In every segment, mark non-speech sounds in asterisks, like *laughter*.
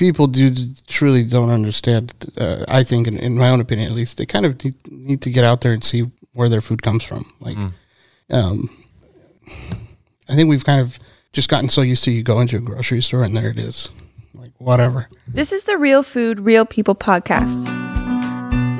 people do truly don't understand. Uh, I think, in, in, my own opinion, at least, they kind of need, need, to get out there and see where their food comes from. Like, mm. um, I think we've kind of just gotten so used to you go into a grocery store and there it is, like whatever. This is the Real Food, Real People podcast.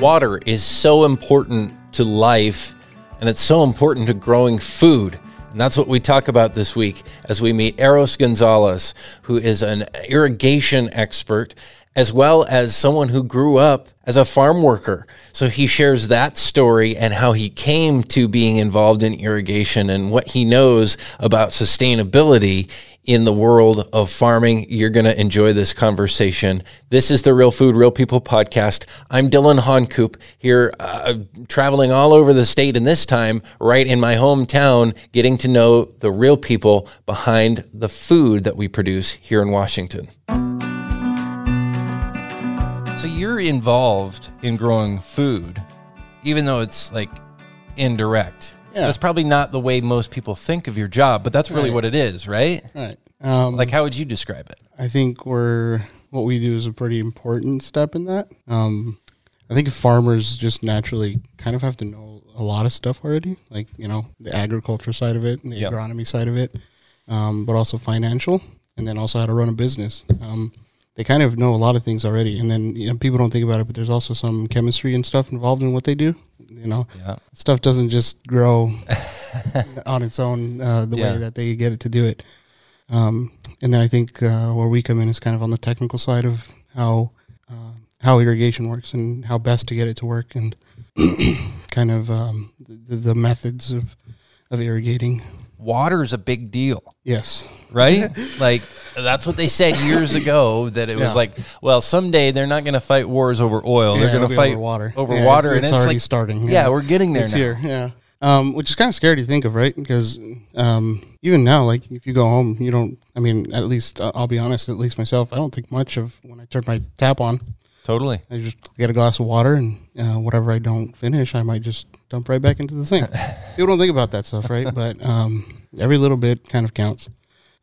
Water is so important to life, and it's so important to growing food. And that's what we talk about this week as we meet Eros Gonzalez, who is an irrigation expert as well as someone who grew up as a farm worker. So he shares that story and how he came to being involved in irrigation and what he knows about sustainability in the world of farming. You're going to enjoy this conversation. This is the Real Food, Real People podcast. I'm Dillon Honcoop here, uh, traveling all over the state, and this time right in my hometown, getting to know the real people behind the food that we produce here in Washington. So you're involved in growing food, even though it's like indirect. Yeah. That's probably not the way most people think of your job, but that's really right. what it is, right? Right. Um, like, how would you describe it? I think we're what we do is a pretty important step in that. Um, I think farmers just naturally kind of have to know a lot of stuff already, like you know the agriculture side of it, and the yep. agronomy side of it, um, but also financial, and then also how to run a business. Um, they kind of know a lot of things already, and then you know, people don't think about it, but there's also some chemistry and stuff involved in what they do. You know, yeah. stuff doesn't just grow *laughs* on its own uh, the yeah. way that they get it to do it. Um, and then I think uh, where we come in is kind of on the technical side of how uh, how irrigation works and how best to get it to work, and *clears throat* kind of um, the, the methods of of irrigating water is a big deal. Yes. Right? *laughs* like that's what they said years ago that it yeah. was like, well, someday they're not going to fight wars over oil. Yeah, they're going to fight over water. Over yeah, water it's, and it's, it's already like, starting. Yeah. we're getting there it's now. here. Yeah. Um, which is kind of scary to think of, right? Because um, even now, like if you go home, you don't. I mean, at least uh, I'll be honest. At least myself, I don't think much of when I turn my tap on. Totally. I just get a glass of water and uh, whatever I don't finish, I might just dump right back into the sink. *laughs* People don't think about that stuff, right? But um, every little bit kind of counts.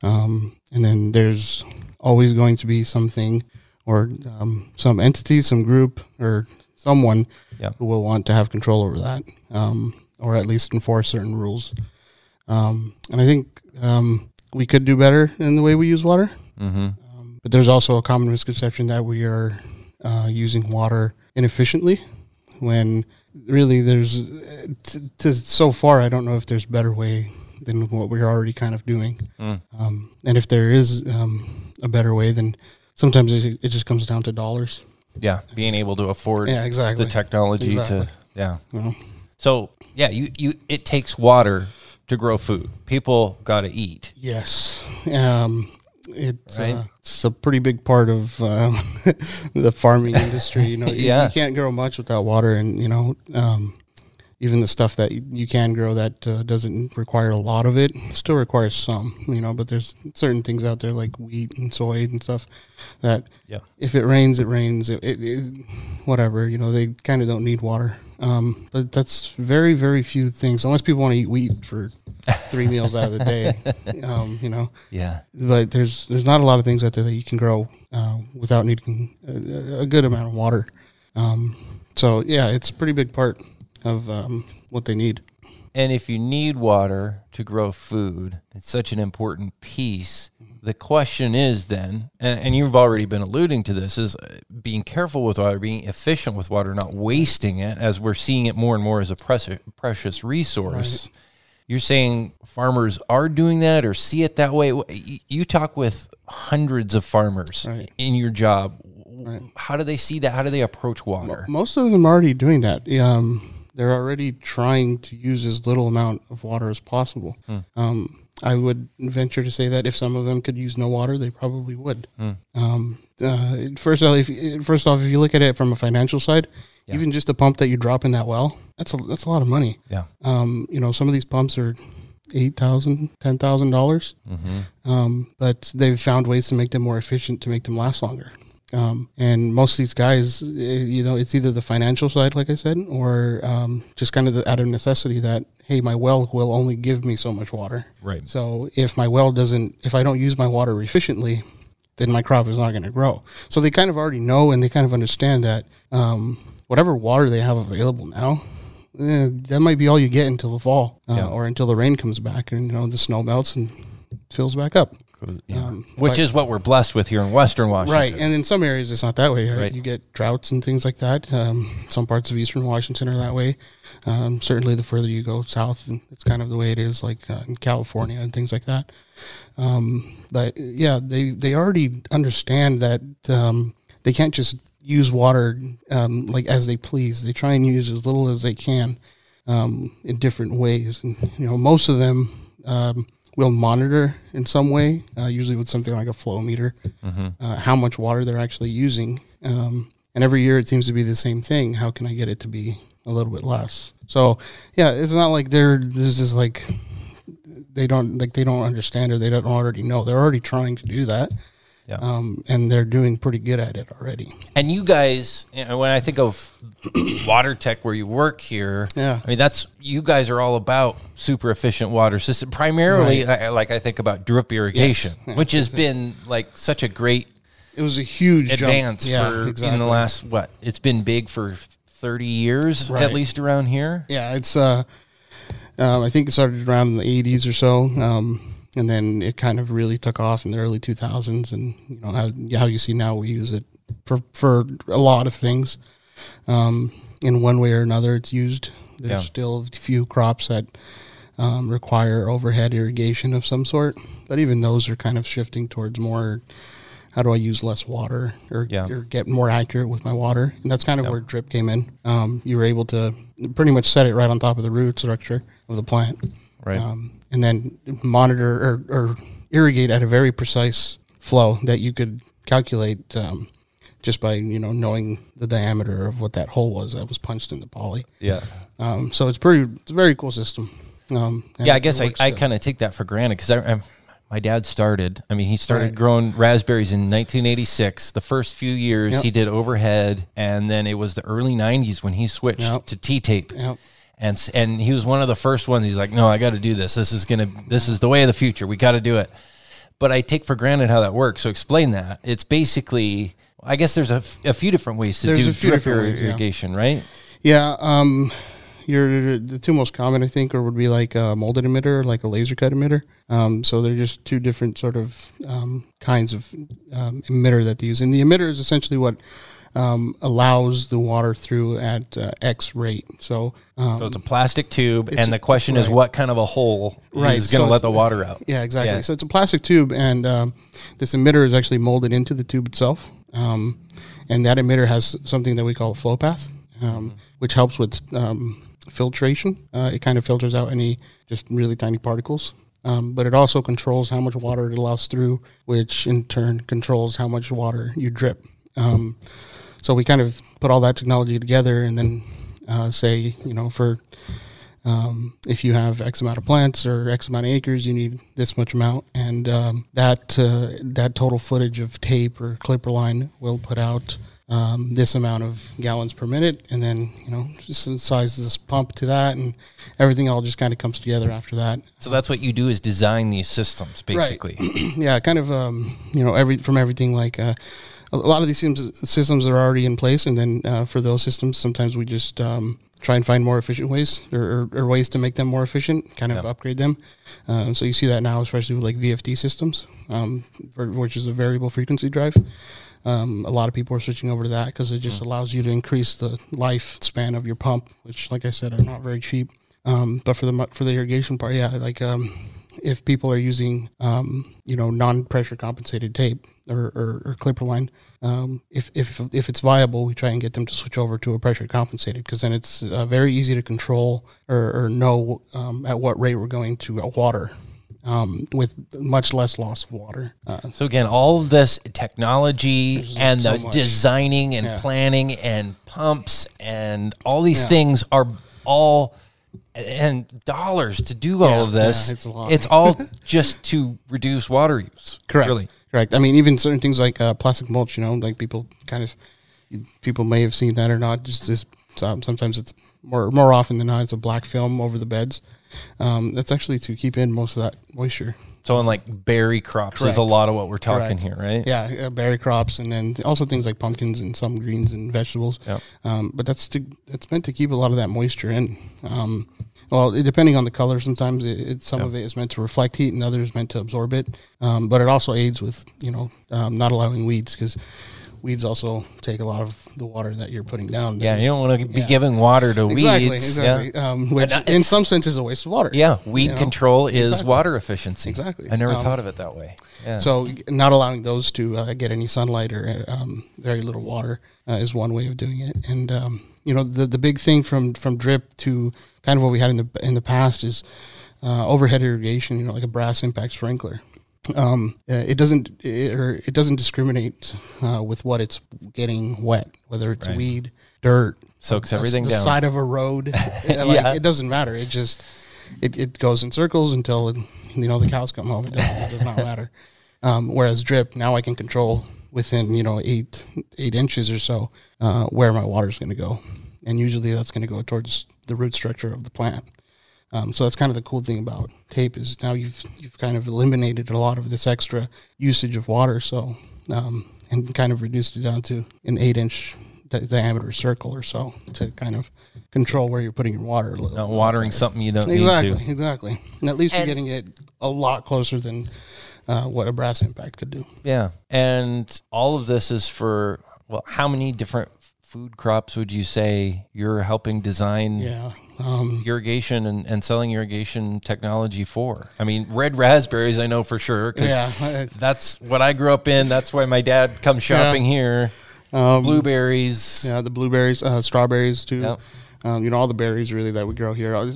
Um, and then there's always going to be something or um, some entity, some group, or someone yeah. who will want to have control over that, um, or at least enforce certain rules. Um, and I think um, we could do better in the way we use water. Mm-hmm. but there's also a common misconception that we are uh, using water inefficiently when really there's t- t- so far I don't know if there's better way than what we're already kind of doing. Mm. Um, and if there is um, a better way, then sometimes it, it, just comes down to dollars. Yeah, being able to afford yeah, exactly. the technology exactly. to yeah. So yeah, you you it takes water to grow food. People got to eat. Yes. Um, it, right? uh, it's a pretty big part of um, *laughs* the farming industry. You know, *laughs* yeah. you, you, can't grow much without water, and you know, um, even the stuff that you can grow that uh, doesn't require a lot of it still requires some. You know, but there's certain things out there like wheat and soy and stuff that yeah. if it rains, it rains. It, it, it whatever. You know, they kind of don't need water. Um, but that's very, very few things, unless people want to eat wheat for three meals out of the day. *laughs* Um, you know. Yeah. But there's there's not a lot of things out there that you can grow uh, without needing a, a, good amount of water. Um, so yeah, it's a pretty big part of um, what they need. And if you need water to grow food, it's such an important piece the question is then, and, and, you've already been alluding to this, is uh, being careful with water, being efficient with water, not wasting it, as we're seeing it more and more as a precious, precious resource. Right. You're saying farmers are doing that or see it that way. You talk with hundreds of farmers right. in your job. Right. How do they see that? How do they approach water? Most of them are already doing that. Um, they're already trying to use as little amount of water as possible. Hmm. Um, I would venture to say that if some of them could use no water, they probably would. Mm. Um, uh, first, off, if, first off, if you look at it from a financial side, yeah. even just a pump that you drop in that well, that's a, that's a lot of money. Yeah. Um, you know, some of these pumps are eight thousand, ten thousand dollars, mm-hmm. um, but they've found ways to make them more efficient to make them last longer. Um, and most of these guys, eh, you know, it's either the financial side, like I said, or um, just kind of the, out of necessity that hey, my well will only give me so much water. Right. So if my well doesn't, if I don't use my water efficiently, then my crop is not going to grow. So they kind of already know and they kind of understand that um, whatever water they have available now, eh, that might be all you get until the fall uh, Yeah. or until the rain comes back and you know the snow melts and fills back up. Yeah. Um, Which but- is what we're blessed with here in Western Washington. Right, and in some areas it's not that way. Right, Right. you get droughts and things like that. Um, some parts of eastern Washington are that way. Um, certainly, the further you go south, and it's kind of the way it is, like uh, in California and things like that. Um, but yeah, they they already understand that um, they can't just use water um, like as they please. They try and use as little as they can um, in different ways, and you know most of them. Um, will monitor in some way, uh, usually with something like a flow meter, uh, how much water they're actually using. Um, and every year it seems to be the same thing. How can I get it to be a little bit less? So yeah, it's not like they're this is like they don't like they don't understand or they don't already know. They're already trying to do that. Yeah. Um, and they're doing pretty good at it already. And you guys, you know, when I think of *clears throat* water tech where you work here, Yeah. I mean that's you guys are all about super efficient water system. Primarily, I, like I think about drip irrigation, Yeah, which has been like such a great It was a huge advance Yeah, for in the last what? It's been big for thirty years Right. at least around here. Yeah, it's uh, um, I think it started around in the '80s or so, um, and then it kind of really took off in the early 2000s. And you know how, how you see now, we use it for for a lot of things. Um, in one way or another, it's used. There's Yeah. still a few crops that um, require overhead irrigation of some sort, but even those are kind of shifting towards more. How do I use less water or, Yeah. or get more accurate with my water? And that's kind of Yep. where drip came in. Um, you were able to pretty much set it right on top of the root structure of the plant, Right. um, and then monitor or, or irrigate at a very precise flow that you could calculate um, just by you know knowing the diameter of what that hole was that was punched in the poly. yeah. Um, so it's pretty, it's a very cool system. Um, Yeah, I guess I, I kind of take that for granted because I, I'm, my dad started. I mean, he started Right. growing raspberries in 1986. The first few years Yep. he did overhead, and then it was the early 90s when he switched Yep. to T tape. Yep. And and he was one of the first ones. He's like, no, I got to do this. This is gonna. This is the way of the future. We got to do it. But I take for granted how that works. So explain that. It's basically. I guess there's a, f- a few different ways to There's do drip different ways, yeah. irrigation, right? Yeah, um, your the two most common I think, or would be like a molded emitter, or like a laser cut emitter. Um, so they're just two different sort of um, kinds of um, emitter that they use. And the emitter is essentially what um, allows the water through at uh, X rate. So, um, So it's a plastic tube, and the question is, what kind of a hole Right, is going so to let the water out? Yeah, exactly. Yeah. So it's a plastic tube, and um, this emitter is actually molded into the tube itself. Um, and that emitter has something that we call a flow path, um, which helps with um, filtration. Uh, it kind of filters out any just really tiny particles. Um, but it also controls how much water it allows through, which in turn controls how much water you drip. Um, so we kind of put all that technology together, and then uh, say, you know, for um, if you have X amount of plants or X amount of acres, you need this much amount, and um, that uh, that total footage of tape or clipper line will put out um, this amount of gallons per minute, and then you know just size this pump to that, and everything all just kind of comes together after that. So that's what you do is design these systems, basically. *clears throat* yeah, kind of um, you know every from everything like. Uh, a lot of these systems, systems are already in place, and then uh, for those systems, sometimes we just um, try and find more efficient ways or, or, ways to make them more efficient, kind of Yep. upgrade them. Um, so you see that now, especially with like VFD systems, um, which is a variable frequency drive. Um, a lot of people are switching over to that because it just allows you to increase the lifespan of your pump, which, like I said, are not very cheap. Um, but for the for the irrigation part, yeah, like um, if people are using um, you know non-pressure compensated tape or, or, or clipper line, um, if if if it's viable, we try and get them to switch over to a pressure compensated because then it's uh, very easy to control or, or know um, at what rate we're going to water um, with much less loss of water. Uh, So again, all of this technology and so the much. designing and Yeah. planning and pumps and all these Yeah. things are all and dollars to do all Yeah, of this. it's a lot. It's all *laughs* just to reduce water use. Correct. Really. Correct. I mean, even certain things like uh, plastic mulch, you know, like people kind of, people may have seen that or not. Just this, um, sometimes it's more more often than not, it's a black film over the beds. Um, that's actually to keep in most of that moisture. So, in like berry crops is a lot of what we're talking Correct. here, right? Yeah, uh, berry crops, and then also things like pumpkins and some greens and vegetables. Yep. Um, but that's to, it's meant to keep a lot of that moisture in. Um, well, it, depending on the color, sometimes it, it, some of it is meant to reflect heat, and others meant to absorb it. Um, but it also aids with you know um, not allowing weeds because weeds also take a lot of the water that you're putting down. Yeah, you don't want to be Yeah. giving water to exactly, weeds. exactly. Um, which I- in some sense is a waste of water. Yeah, yeah. weed You know? control is Exactly. water efficiency. Exactly. I never Um, thought of it that way. Yeah. So not allowing those to uh, get any sunlight or um, very little water uh, is one way of doing it. And um, you know the the big thing from from drip to kind of what we had in the in the past is uh, overhead irrigation. You know, like a brass impact sprinkler. Um, uh, it doesn't it, or it doesn't discriminate uh, with what it's getting wet, whether it's Right. weed, dirt, Soaks a- everything the down. side of a road. *laughs* Uh, like, Yeah. It doesn't matter. It just it, it goes in circles until you know the cows come home. It, doesn't, it does not *laughs* matter. Um, whereas drip, now I can control within you know eight eight inches or so uh, where my water is going to go, and usually that's going to go towards the root structure of the plant. Um, so that's kind of the cool thing about tape is now you've you've kind of eliminated a lot of this extra usage of water. So um, and kind of reduced it down to an eight inch di- diameter circle or so to kind of control where you're putting your water. A little Not watering better. something you don't Exactly, need to. exactly. And at least And- you're getting it a lot closer than uh, what a brass impact could do. Yeah. And all of this is for, well, how many different food crops would you say you're helping design Yeah. Um, irrigation and, and selling irrigation technology for? I mean, red raspberries, I know for sure. 'cause yeah. That's what I grew up in. That's why my dad comes shopping here. Um, Blueberries. Yeah, the blueberries, uh, strawberries too. Yep. Um, you know, all the berries really that we grow here, uh,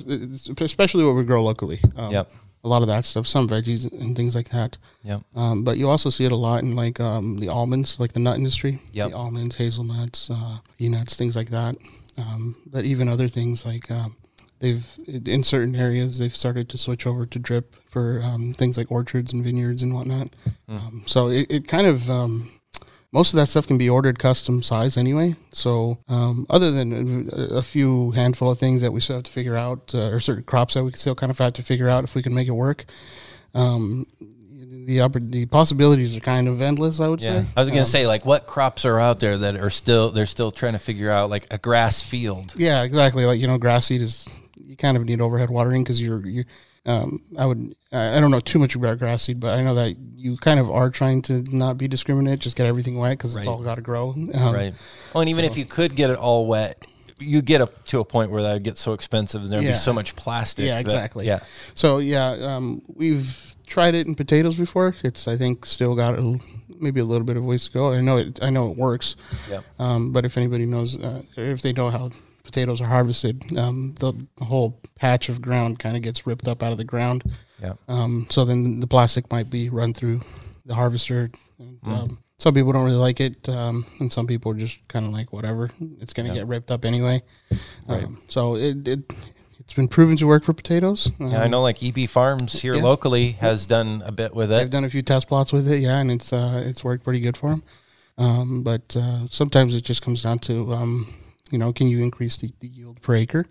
especially what we grow locally. Um, Yep. A lot of that stuff, some veggies and things like that. Yep. Um, but you also see it a lot in like um, the almonds, like the nut industry. Yep. The almonds, hazelnuts, uh, peanuts, things like that. Um, but even other things like um, they've in certain areas they've started to switch over to drip for um, things like orchards and vineyards and whatnot. Um, so it, it kind of um, most of that stuff can be ordered custom size anyway. So um, other than a, a few handful of things that we still have to figure out, uh, or certain crops that we still kind of have to figure out if we can make it work. Um, the oppor- the possibilities are kind of endless. I would Yeah. say. I was going to Um, say, like, what crops are out there that are still, they're still trying to figure out, like, a grass field? Yeah, exactly. Like you know, grass seed is you kind of need overhead watering because you're you. Um, I would. I don't know too much about grass seed, but I know that you kind of are trying to not be discriminate, just get everything wet because it's all got to grow. Um, right. Well, and even if you could get it all wet, you get up to a point where that would get so expensive and there'd be so much plastic. Yeah, that- exactly. yeah. So yeah, um, we've tried it in potatoes before. It's I think still got a, maybe a little bit of ways to go. I know it. I know it works. Yeah. Um, but if anybody knows, uh, if they know how potatoes are harvested, um, the, the whole patch of ground kind of gets ripped up out of the ground. Yeah. Um, so then the plastic might be run through the harvester. And, Mm. um, some people don't really like it, um, and some people are just kind of like whatever. It's going to Yeah. get ripped up anyway. Right. Um, so it, it it's been proven to work for potatoes. Yeah, I Um, know like EB Farms here yeah. locally has done a bit with it. They've done a few test plots with it, yeah, and it's uh, it's worked pretty good for them. Um, but uh, sometimes it just comes down to, um, you know, can you increase the, the yield per acre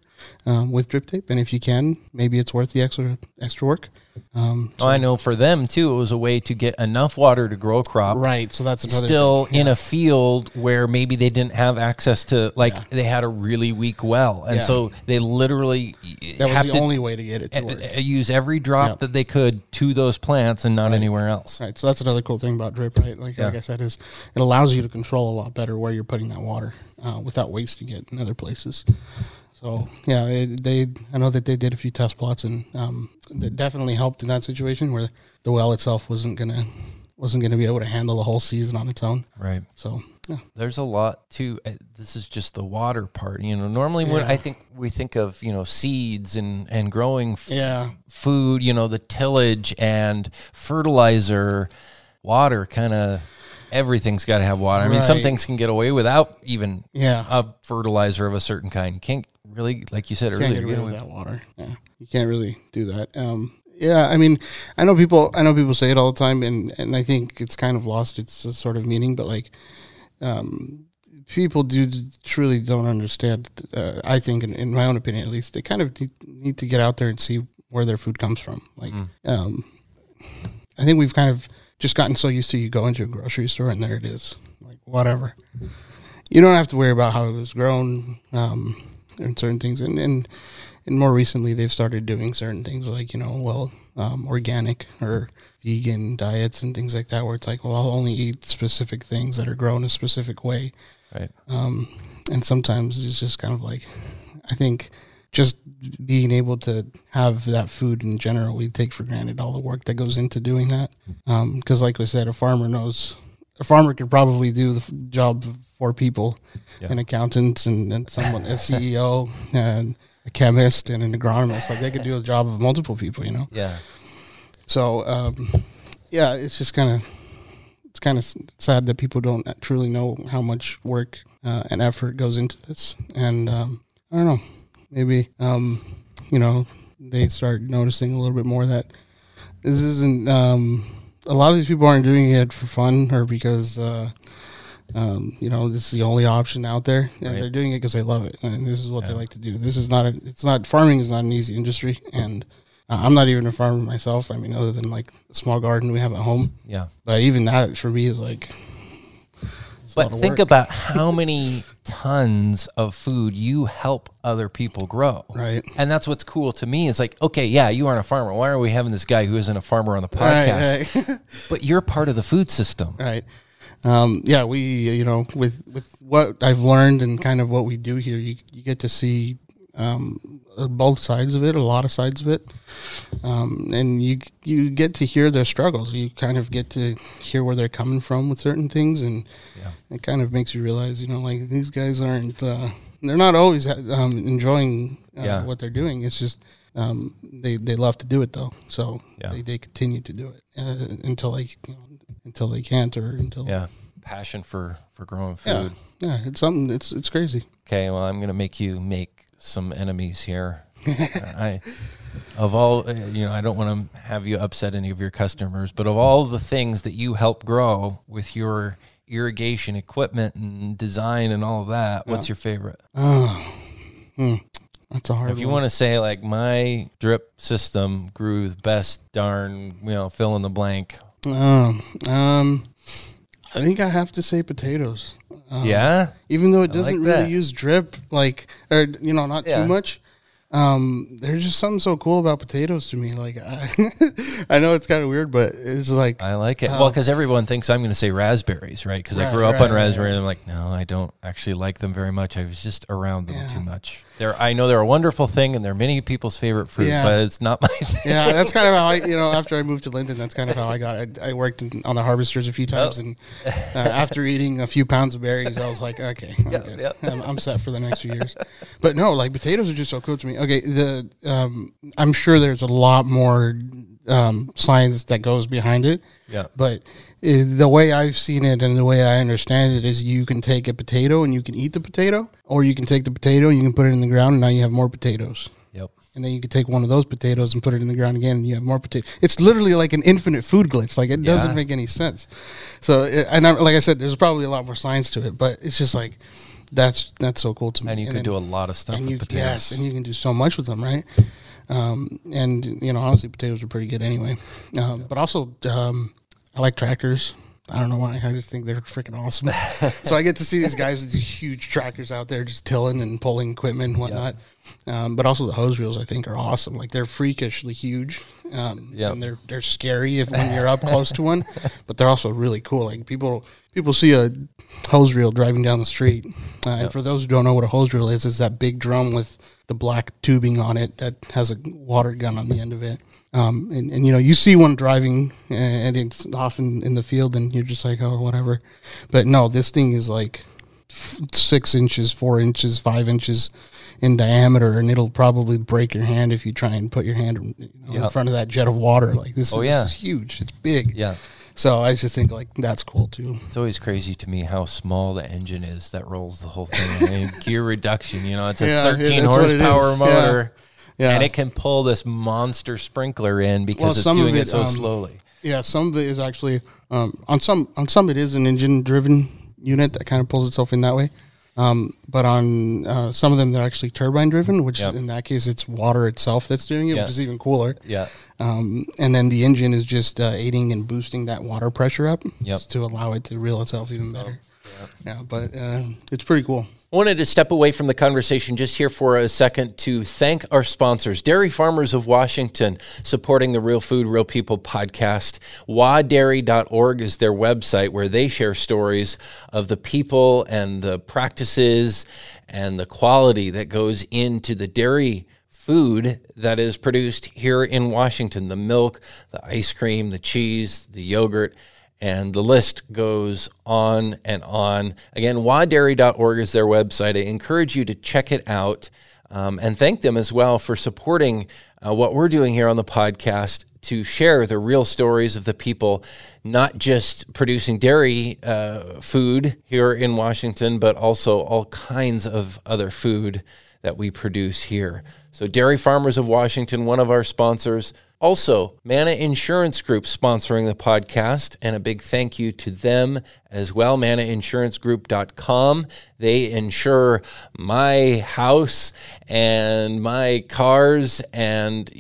um, with drip tape? And if you can, maybe it's worth the extra extra work. Um, Oh, I know for them too, it was a way to get enough water to grow a crop. Right, so that's Still thing. in a field where maybe they didn't have access to, like Yeah. they had a really weak well, and Yeah. so they literally that was have the only way to get it to work. use every drop Yeah. that they could to those plants and not Right. anywhere else. Right, so that's another cool thing about drip, right? Like, like I said, is it allows you to control a lot better where you're putting that water uh, without wasting it in other places. So yeah, it, they I know that they did a few test plots and um, that definitely helped in that situation where the well itself wasn't gonna wasn't gonna be able to handle the whole season on its own. Right. So yeah, There's a lot too. uh, This is just the water part. You know, normally when Yeah. I think we think of you know seeds and and growing f- yeah, food, you know, the tillage and fertilizer, water, kind of everything's got to have water. I mean, some things can get away without even yeah. a fertilizer of a certain kind. Can't really, like you said earlier, away- that water. Yeah, you can't really do that. Um, yeah, I mean, I know people. I know people say it all the time, and and I think it's kind of lost its uh, sort of meaning. But like, um, people do truly don't understand. Uh, I think, in, in my own opinion, at least, they kind of need, need to get out there and see where their food comes from. Like, Mm. um, I think we've kind of just gotten so used to you go into a grocery store and there it is, like whatever. You don't have to worry about how it was grown um, and certain things. And, and and more recently, they've started doing certain things like you know, well, um, organic or vegan diets and things like that, where it's like, well, I'll only eat specific things that are grown a specific way. Right. Um, and sometimes it's just kind of like, I think just being able to have that food in general, we take for granted all the work that goes into doing that. Because, like I said, a farmer knows a farmer could probably do the job of four people, Yeah. an accountant and, and someone, a CEO and a chemist and an agronomist. Like they could do the job of multiple people, you know. Yeah. So, um, yeah, it's just kind of it's kind of sad that people don't truly know how much work uh, and effort goes into this. And um, I don't know, maybe um, you know they start noticing a little bit more that this isn't. Um, a lot of these people aren't doing it for fun or because. Uh, um, you know, this is the only option out there, and Right. they're doing it because they love it, and this is what they like to do. This is not a, it's not farming is not an easy industry, and uh, I'm not even a farmer myself. I mean, other than like a small garden we have at home, Yeah. but even that for me is like. It's But think work. about how many tons of food you help other people grow. right, And that's what's cool to me is like, okay, yeah, you aren't a farmer. Why are we having this guy who isn't a farmer on the podcast? right, right. *laughs* But you're part of the food system. right. Um, yeah, we you know with with what I've learned and kind of what we do here, you you get to see um, uh, both sides of it, a lot of sides of it, um, and you you get to hear their struggles. You kind of get to hear where they're coming from with certain things, and Yeah. it kind of makes you realize, you know, like these guys aren't uh, they're not always um, enjoying uh, Yeah. what they're doing. It's just um, they they love to do it though, so Yeah. they, they continue to do it uh, until they you know, until they can't or until Yeah. Passion for for growing food. yeah yeah it's something it's it's crazy. Okay, well, I'm gonna make you make some enemies here. I, of all, uh, you know, I don't want to have you upset any of your customers, but of all the things that you help grow with your irrigation equipment and design and all of that, what's your favorite? Oh, *sighs* hmm. that's a hard. If you one. want to say like my drip system grew the best darn, you know, fill in the blank. um, um, I think I have to say potatoes. Um, yeah, even though it I doesn't really that. use drip, like or you know, not Yeah. too much. Um, there's just something so cool about potatoes to me. Like I, *laughs* I know it's kind of weird, but it's like I like it. Oh. well, because everyone thinks I'm going to say raspberries, right? Because I grew up right, on right, raspberry, right. and I'm like, no, I don't actually like them very much. I was just around them Yeah. too much. They're, I know they're a wonderful thing, and they're many people's favorite fruit, Yeah. but it's not *laughs* my. Thing. yeah, that's kind of how I, you know, after I moved to Lynden, that's kind of how I got. it. I, I worked in, on the harvesters a few times, Oh. and uh, after eating a few pounds of berries, I was like, okay, I'm, Yep, good. yep. I'm, I'm set for the next few years. But no, like potatoes are just so cool to me. Okay, the um, I'm sure there's a lot more um, science that goes behind it. Yeah. But uh, the way I've seen it and the way I understand it is you can take a potato and you can eat the potato, or you can take the potato and you can put it in the ground and now you have more potatoes. Yep. And then you can take one of those potatoes and put it in the ground again and you have more potatoes. It's literally like an infinite food glitch. Like it doesn't make any sense. So, and I, like I said, there's probably a lot more science to it, but it's just like, that's that's so cool to me. And you could then- do a lot of stuff with you, potatoes. Yes, and you can do so much with them, right? Um, and you know, honestly, potatoes are pretty good anyway. Um, But also, um, I like tractors. I don't know why. I just think they're freaking awesome. *laughs* so I get to see these guys with these huge tractors out there just tilling and pulling equipment and whatnot. Um, but also the hose reels, I think, are awesome. Like they're freakishly huge. Um, Yep. and they're they're scary if when you're up close to one, but they're also really cool. Like people people see a hose reel driving down the street, uh, and for those who don't know what a hose reel is, it's that big drum with the black tubing on it that has a water gun on the end of it. Um, and, and you know you see one driving and it's often in the field and you're just like oh whatever, but no this thing is like f- six inches, four inches, five inches in diameter, and it'll probably break your hand if you try and put your hand you know, in front of that jet of water. Like this, Oh, is, yeah. this is huge. It's big. Yeah. So I just think like that's cool too. It's always crazy to me how small the engine is that rolls the whole thing. I mean, *laughs* gear reduction, you know, it's a Yeah, yeah, 13 that's horsepower is. Yeah. motor. Yeah. And it can pull this monster sprinkler in because Well, it's doing it, it, so um, slowly. Yeah, some of it is actually um, on some on some it is an engine driven unit that kind of pulls itself in that way. Um, but on uh, some of them, they're actually turbine driven, which Yep. in that case, it's water itself that's doing it, Yeah. which is even cooler. Yeah. Um, and then the engine is just uh, aiding and boosting that water pressure up Yep. to allow it to reel itself even better. Yeah, but uh, it's pretty cool. I wanted to step away from the conversation just here for a second to thank our sponsors, Dairy Farmers of Washington, supporting the Real Food, Real People podcast. wadairy.org is their website where they share stories of the people and the practices and the quality that goes into the dairy food that is produced here in Washington the milk, the ice cream, the cheese, the yogurt and the list goes on and on. Again, wadairy.org is their website. I encourage you to check it out um, and thank them as well for supporting uh, what we're doing here on the podcast to share the real stories of the people, not just producing dairy uh, food here in Washington, but also all kinds of other food that we produce here. So, Dairy Farmers of Washington, one of our sponsors. Also, Mana Insurance Group sponsoring the podcast, and a big thank you to them as well. ManaInsuranceGroup.com. They insure my house and my cars, and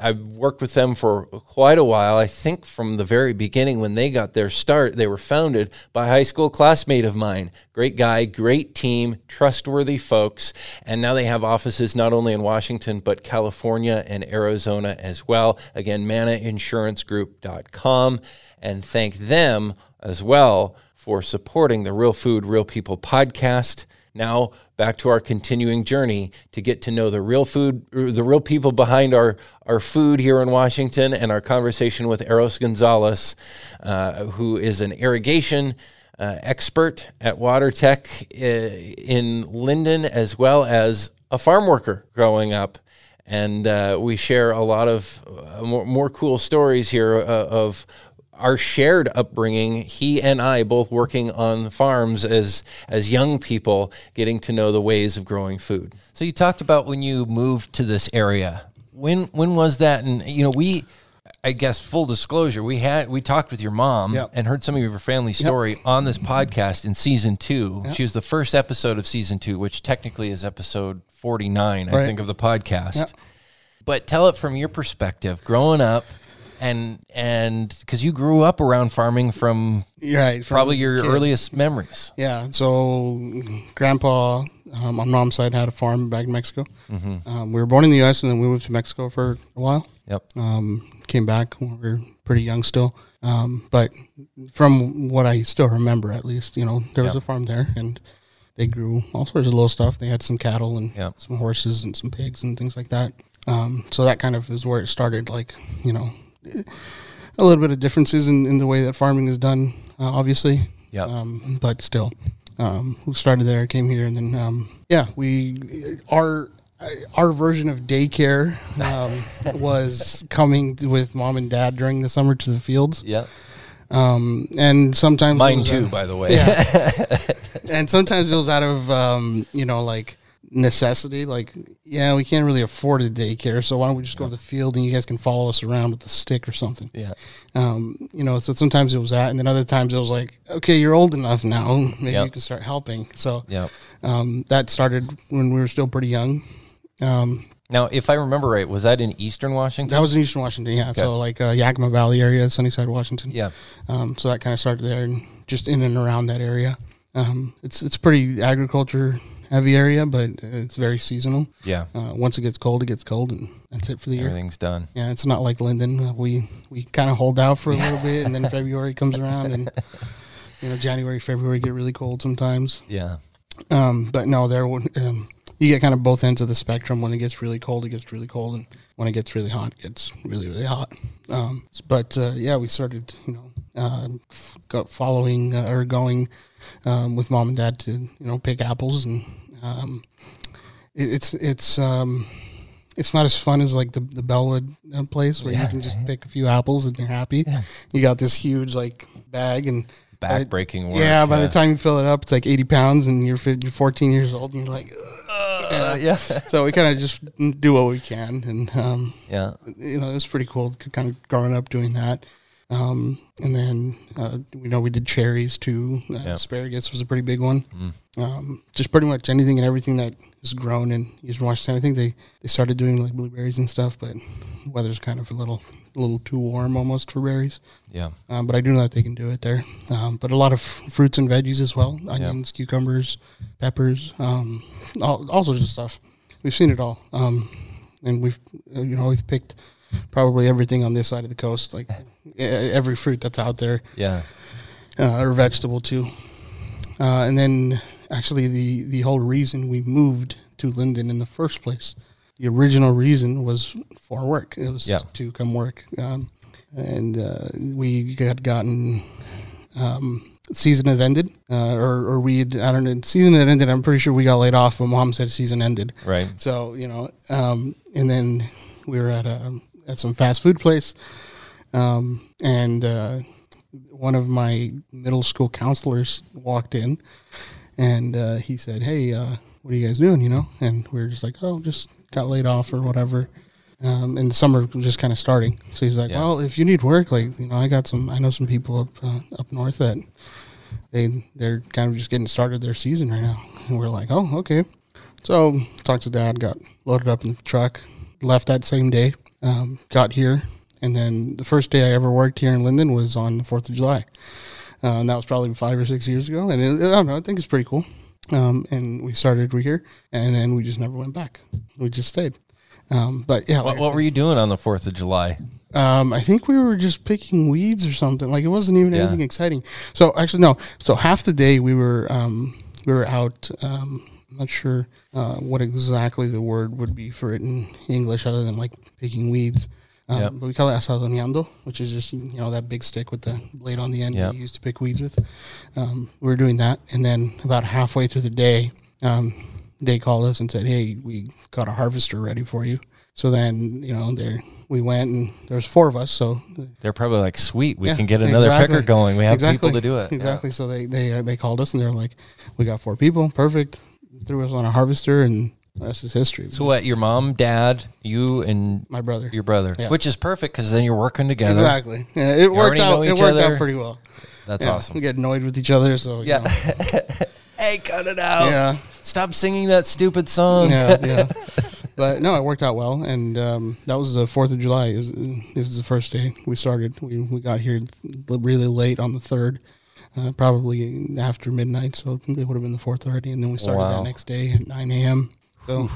I've worked with them for quite a while. I think from the very beginning when they got their start, they were founded by a high school classmate of mine. Great guy, great team, trustworthy folks, and now they have offices not only in Washington but California and Arizona as well. Again, ManaInsuranceGroup.com, and thank them as well for supporting the Real Food, Real People podcast. Now back to our continuing journey to get to know the real food, the real people behind our, our food here in Washington, and our conversation with Eros Gonzalez, uh, who is an irrigation uh, expert at WaterTech uh, in Lynden, as well as a farm worker growing up. And uh, we share a lot of uh, more, more cool stories here uh, of our shared upbringing, he and I both working on farms as as young people, getting to know the ways of growing food. So you talked about when you moved to this area. When when was that? And you know, we I guess full disclosure, we had we talked with your mom Yep. and heard some of your family story on this podcast in season two. She was the first episode of season two, which technically is episode forty nine, I think, of the podcast. Yep. But tell it from your perspective, growing up, and and because you grew up around farming from right. from probably your kid. earliest memories. Yeah. So, grandpa um, on mom's side had a farm back in Mexico. Mm-hmm. Um, we were born in the U.S. and then we moved to Mexico for a while. Yep. Um, came back when we were pretty young still. Um, but from what I still remember, at least, you know, there was Yep. a farm there and they grew all sorts of little stuff. They had some cattle and Yep. some horses and some pigs and things like that. Um, so that kind of is where it started, like, you know, a little bit of differences in, in the way that farming is done, uh, obviously. Yep. Um, but still, um, we started there, came here, and then, um, yeah, we, our, our version of daycare um, *laughs* was coming with mom and dad during the summer to the fields, Yep. um, and sometimes Mine too, by the way. yeah, *laughs* and sometimes it was out of um, you know like necessity. Like, yeah, we can't really afford a daycare, so why don't we just go to the field and you guys can follow us around with a stick or something. yeah. Um, you know, so sometimes it was that, and then other times it was like, okay, you're old enough now, maybe Yep. you can start helping. So Yep. um, that started when we were still pretty young. Um, Now, if I remember right, was that in Eastern Washington? that was in Eastern Washington, yeah. So like uh, Yakima Valley area, Sunnyside, Washington. yeah. Um, so that kind of started there, and just in and around that area. Um, it's it's pretty agriculture heavy area, but it's very seasonal. Yeah. Uh, once it gets cold, it gets cold, and that's it for the year. Everything's done. Yeah, it's not like Lynden. Uh, we we kind of hold out for a little bit, and then *laughs* February comes around, and you know January, February get really cold sometimes. Yeah. Um, but no, there um, you get kind of both ends of the spectrum. When it gets really cold, it gets really cold, and when it gets really hot, it gets really really hot. Um, but uh, yeah, we started you know uh, f- following uh, or going um, with mom and dad to you know pick apples, and um, it, it's it's um, it's not as fun as like the the Bellewood uh, place where you can just pick a few apples and you're happy. You got this huge like bag and. Back breaking work. Yeah, by the time you fill it up, it's like 80 pounds, and you're, you're 14 years old, and you're like, "Ugh." Uh, yeah. *laughs* so we kind of just do what we can, and um, Yeah. you know, it was pretty cool, kind of growing up doing that. Um, and then uh, we know we did cherries too. Uh, Yeah. Asparagus was a pretty big one. Mm. Um, just pretty much anything and everything that is grown in Eastern Washington. I think they, they started doing like blueberries and stuff, but weather's kind of a little a little too warm almost for berries. Yeah. Um, but I do know that they can do it there. Um, but a lot of fruits and veggies as well: onions, cucumbers, peppers, um, all, all sorts of stuff. We've seen it all, um, and we've uh, you know we've picked probably everything on this side of the coast, like every fruit that's out there Yeah. uh, or vegetable too. Uh, and then actually the the whole reason we moved to Lynden in the first place, the original reason was for work. It was Yeah. to come work, um, and uh, we had gotten. Um, season had ended, uh, or or we had I don't know. Season had ended. I'm pretty sure we got laid off, but mom said season ended. Right. So you know, um, and then we were at a at some fast food place, um, and uh, one of my middle school counselors walked in, and uh, he said, "Hey, uh, what are you guys doing?" You know, and we were just like, "Oh, just got laid off or whatever." Um, and the summer was just kind of starting, so he's like, Yeah. "Well, if you need work, like you know, I got some. I know some people up uh, up north that they they're kind of just getting started their season right now." And we're like, "Oh, okay." So talked to dad, got loaded up in the truck, left that same day, um, got here, and then the first day I ever worked here in Lynden was on the Fourth of July, uh, and that was probably five or six years ago. And it, I don't know, I think it's pretty cool. Um, and we started we here, and then we just never went back. We just stayed. Um, but yeah, What, what were you doing on the 4th of July? um, I think we were just picking weeds or something. Like it wasn't even Yeah. anything exciting. So actually, no. So half the day we were um, we were out. Um, I'm not sure uh, what exactly the word would be for it in English, other than like picking weeds. Um, Yep. But we call it azadoneando, which is just you know that big stick with the blade on the end Yep. that you use to pick weeds with. Um, we were doing that, and then about halfway through the day, um, they called us and said, "Hey, we got a harvester ready for you." So then you know there we went, and there was four of us. So They're probably like, sweet, we Yeah, can get another exactly. picker going. We have Exactly. people to do it. Yeah. Exactly. So they they uh, they called us and they're like, "We got four people, perfect." Threw us on a harvester, and the rest is history. So what? Your mom, dad, you, and my brother. your brother, Yeah. which is perfect because then you're working together. Exactly. Yeah, it worked out. It worked other. out pretty well. That's Yeah, awesome. We get annoyed with each other, so you Yeah. know. *laughs* hey, cut it out. yeah, Stop singing that stupid song. yeah, *laughs* yeah. But no, it worked out well, and um, that was the Fourth of July. Is it was the first day we started. We we got here really late on the third, uh, probably after midnight. So it would have been the fourth already, and then we started Wow. that next day at nine a.m. So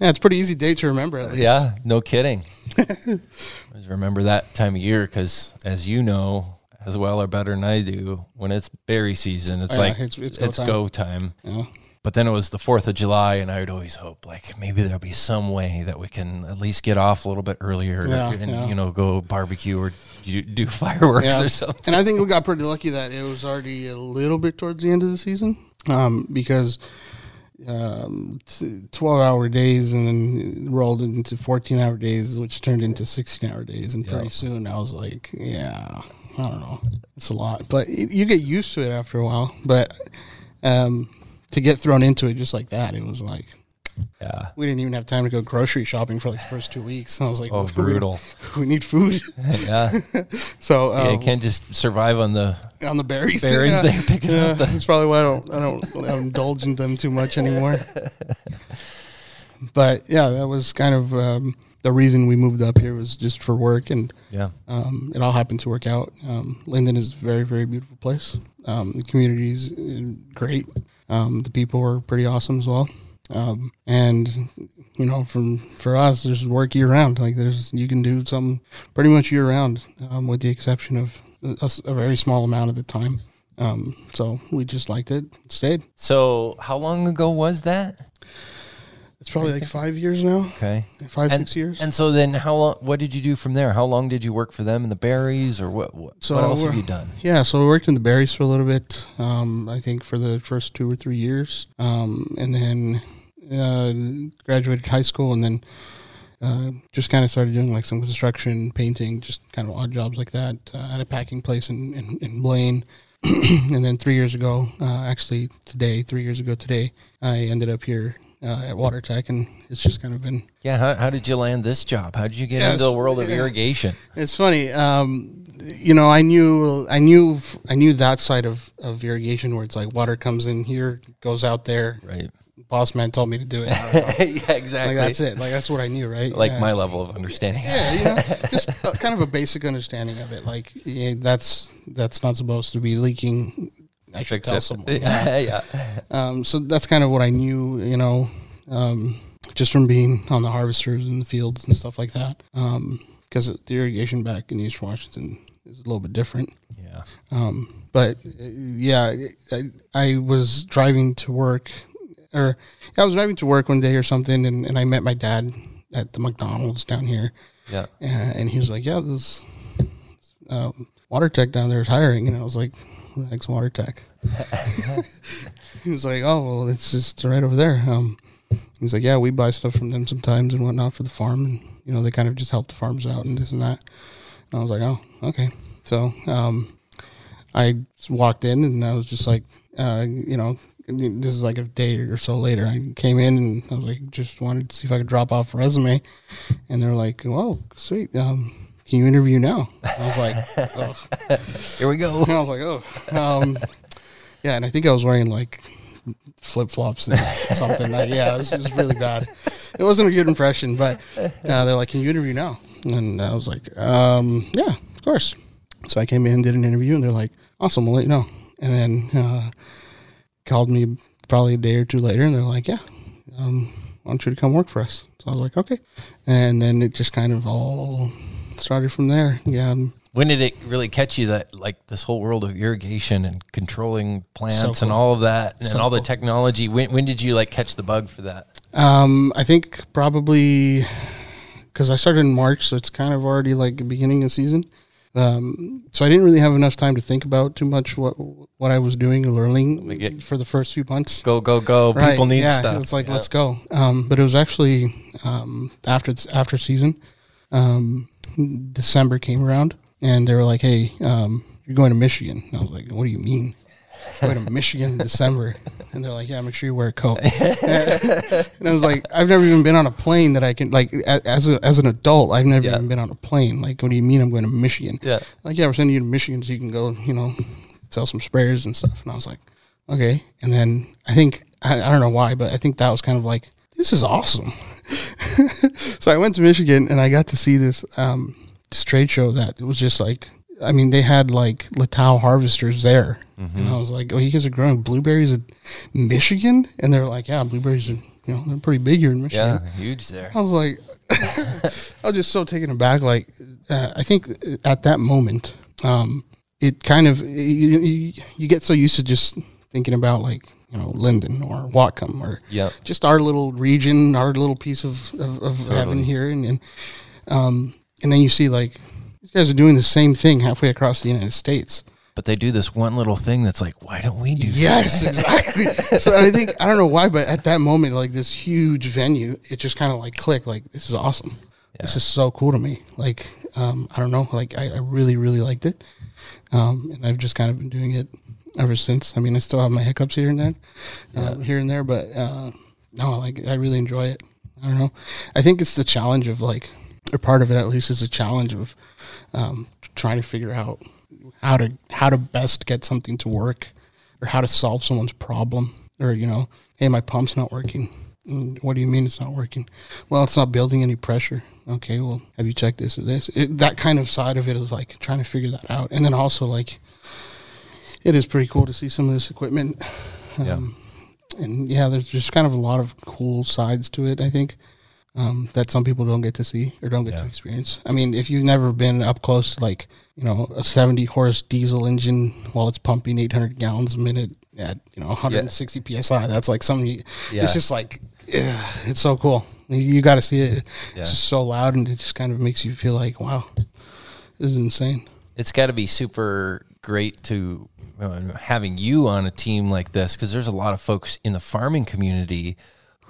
yeah, it's a pretty easy day to remember. At least. Yeah, no kidding. *laughs* Remember that time of year because, as you know, as well or better than I do, when it's berry season, it's Yeah, like it's- it's, it's go time. go time. Yeah. But then it was the Fourth of July, and I would always hope like maybe there'll be some way that we can at least get off a little bit earlier, Yeah, and yeah. you know go barbecue or do, do *laughs* fireworks Yeah. or something. And I think we got pretty lucky that it was already a little bit towards the end of the season um, because um, t- 12 hour days and then rolled into 14 hour days, which turned into 16 hour days. And pretty soon I was like, yeah, I don't know. It's a lot. But you get used to it after a while. But um, to get thrown into it just like that, it was like, Yeah. we didn't even have time to go grocery shopping for like the first two weeks. *laughs* I was like, Oh, brutal. *laughs* We need food. *laughs* yeah. So yeah. You um, can't just survive on the on the berries. berries Yeah. they're picking Yeah, up. The, that's probably why I don't I don't, I don't indulge in them too much anymore. but yeah, that was kind of um, the reason we moved up here was just for work, and yeah. um, it all happened to work out. Um, Lynden is a very very beautiful place. Um, the community is uh, great. Um, the people were pretty awesome as well. Um, and you know, from for us, there's work year round. Like there's you can do something pretty much year round, um, with the exception of a very small amount of the time. Um, so we just liked it, stayed. So how long ago was that? It's probably like five years now, Okay. five and, six years. And so then, how long? What did you do from there? How long did you work for them in the berries, or what? What, So what else have you done? Yeah, so we worked in the berries for a little bit. Um, I think for the first two or three years, um, and then uh, graduated high school, and then uh, just kind of started doing like some construction, painting, just kind of odd jobs like that uh, at a packing place in in, in Blaine. *clears throat* and then three years ago, uh, actually today, three years ago today, I ended up here uh, at WaterTech, and it's just kind of been. Yeah. How, how did you land this job? How did you get Yeah, into the world of yeah. irrigation? It's funny, um, you know. I knew, I knew, I knew that side of of irrigation where it's like water comes in here, goes out there. Right. Boss man told me to do it. *laughs* yeah, exactly. like that's it. Like that's what I knew, right? Like Yeah. my level of understanding. Yeah, you know, *laughs* just kind of a basic understanding of it. Like yeah, that's that's not supposed to be leaking. I should tell someone. yeah. *laughs* yeah. Um, so that's kind of what I knew, you know, um, just from being on the harvesters and the fields and stuff like that. Because the irrigation back in East Washington is a little bit different. Yeah. Um, but uh, yeah, I, I was driving to work, or I was driving to work one day or something, and, and I met my dad at the McDonald's down here, Yeah. uh, and he was like, "Yeah, this um, water tech down there is hiring," and I was like, "Who the heck's water tech?" *laughs* he was like, "Oh, well, it's just right over there." Um, he's like, "Yeah, we buy stuff from them sometimes and whatnot for the farm, and you know they kind of just help the farms out and this and that." And I was like, "Oh, okay." So um, I walked in and I was just like, uh, you know, this is like a day or so later. I came in and I was like, just wanted to see if I could drop off a resume, and they're like, well, sweet." Um, can you interview now? I was like, *laughs* oh. Here we go. And *laughs* I was like, oh, um, yeah. And I think I was wearing like flip flops and *laughs* something. Like, yeah, it was, it was really bad. It wasn't a good impression, but uh, they're like, can you interview now? And I was like, um, yeah, of course. So I came in, did an interview, and they're like, awesome, we'll let you know. And then uh, called me probably a day or two later, and they're like, yeah, um, I want you to come work for us. So I was like, okay. And then it just kind of all started from there. Yeah. When did it really catch you that like this whole world of irrigation and controlling plants So and all of that and So all the technology? When when did you like catch the bug for that? Um, I think probably because I started in March, so it's kind of already like beginning of season. Um, so I didn't really have enough time to think about too much what what I was doing or learning get- for the first few months. Go go go! Right, People need yeah, stuff. It's like Yeah. let's go. Um, but it was actually um, after after season, um, December came around, and they were like, "Hey, um, you're going to Michigan." And I was like, "What do you mean?" Going to Michigan in December, and they're like, "Yeah, make sure you wear a coat." and I was like, "I've never even been on a plane that I can like as a, as an adult. I've never Yeah. even been on a plane. Like, what do you mean I'm going to Michigan?" Yeah. like, yeah, we're sending you to Michigan so you can go, you know, sell some sprayers and stuff. And I was like, okay. And then I think, I, I don't know why, but I think that was kind of like, this is awesome. *laughs* *laughs* so I went to Michigan and I got to see this, um, this trade show that it was just like, I mean, they had like Littau harvesters there. And I was like, oh, you guys are growing blueberries in Michigan? And they're like, yeah, blueberries are, you know, they're pretty big here in Michigan. Yeah, huge there. I was like, *laughs* I was just so taken aback. Like, uh, I think at that moment, um, it kind of you, you, you get so used to just thinking about like you know Lynden or Whatcom or Yep. just our little region, our little piece of of, of heaven here, and and, um, and then you see like these guys are doing the same thing halfway across the United States. But they do this one little thing that's like, why don't we do that? Yes, *laughs* exactly. so I think I don't know why, but at that moment, like this huge venue, it just kind of like clicked. Like this is awesome. This is so cool to me. Like um, I don't know. Like I, I really really liked it, um, and I've just kind of been doing it ever since. I mean, I still have my hiccups here and there, uh, here and there, but uh, no, like I really enjoy it. I don't know. I think it's the challenge of like, or part of it at least is a challenge of um, trying to figure out how to how to best get something to work or how to solve someone's problem or you know hey my pump's not working "Mm, what do you mean it's not working well it's not building any pressure okay well have you checked this or this it, that kind of side of it is like trying to figure that out and then also like it is pretty cool to see some of this equipment Yeah. um, and yeah there's just kind of a lot of cool sides to it i think um, that some people don't get to see or don't get Yeah. to experience. I mean, if you've never been up close to like you know a 70 horse diesel engine while it's pumping 800 gallons a minute at you know 160 psi, that's like something. You, Yeah. It's just like yeah, it's so cool. You, you got to see it. Yeah. It's just so loud and it just kind of makes you feel like wow, this is insane. it's got to be super great to Uh, having you on a team like this because there's a lot of folks in the farming community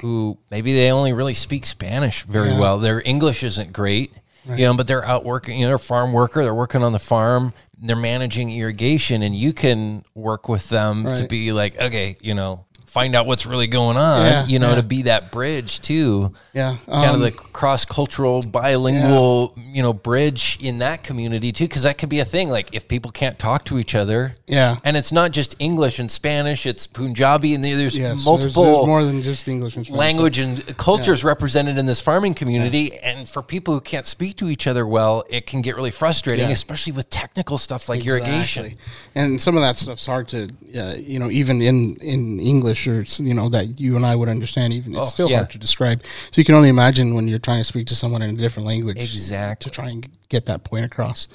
who maybe they only really speak Spanish very Yeah. well. Their English isn't great, you know, but they're out working. You know, they're a farm worker. They're working on the farm. They're managing irrigation, and you can work with them to be like, okay, you know, find out what's really going on. Yeah, you know, yeah. to be that bridge too. Yeah, kind of um, the cross cultural, bilingual, you know, bridge in that community too, because that could be a thing. Like if people can't talk to each other, Yeah. and it's not just English and Spanish; it's Punjabi, and there's yes, multiple There's, more than just English and Spanish. language and cultures represented in this farming community. And for people who can't speak to each other well, it can get really frustrating, Yeah. especially with technical stuff like irrigation. And some of that stuff's hard to, uh, you know, even in in English or s- you know that you and I would understand. Even it's Oh, still yeah. hard to describe. So you can only imagine when you're trying to speak to someone in a different language, Exactly. to try and get that point across.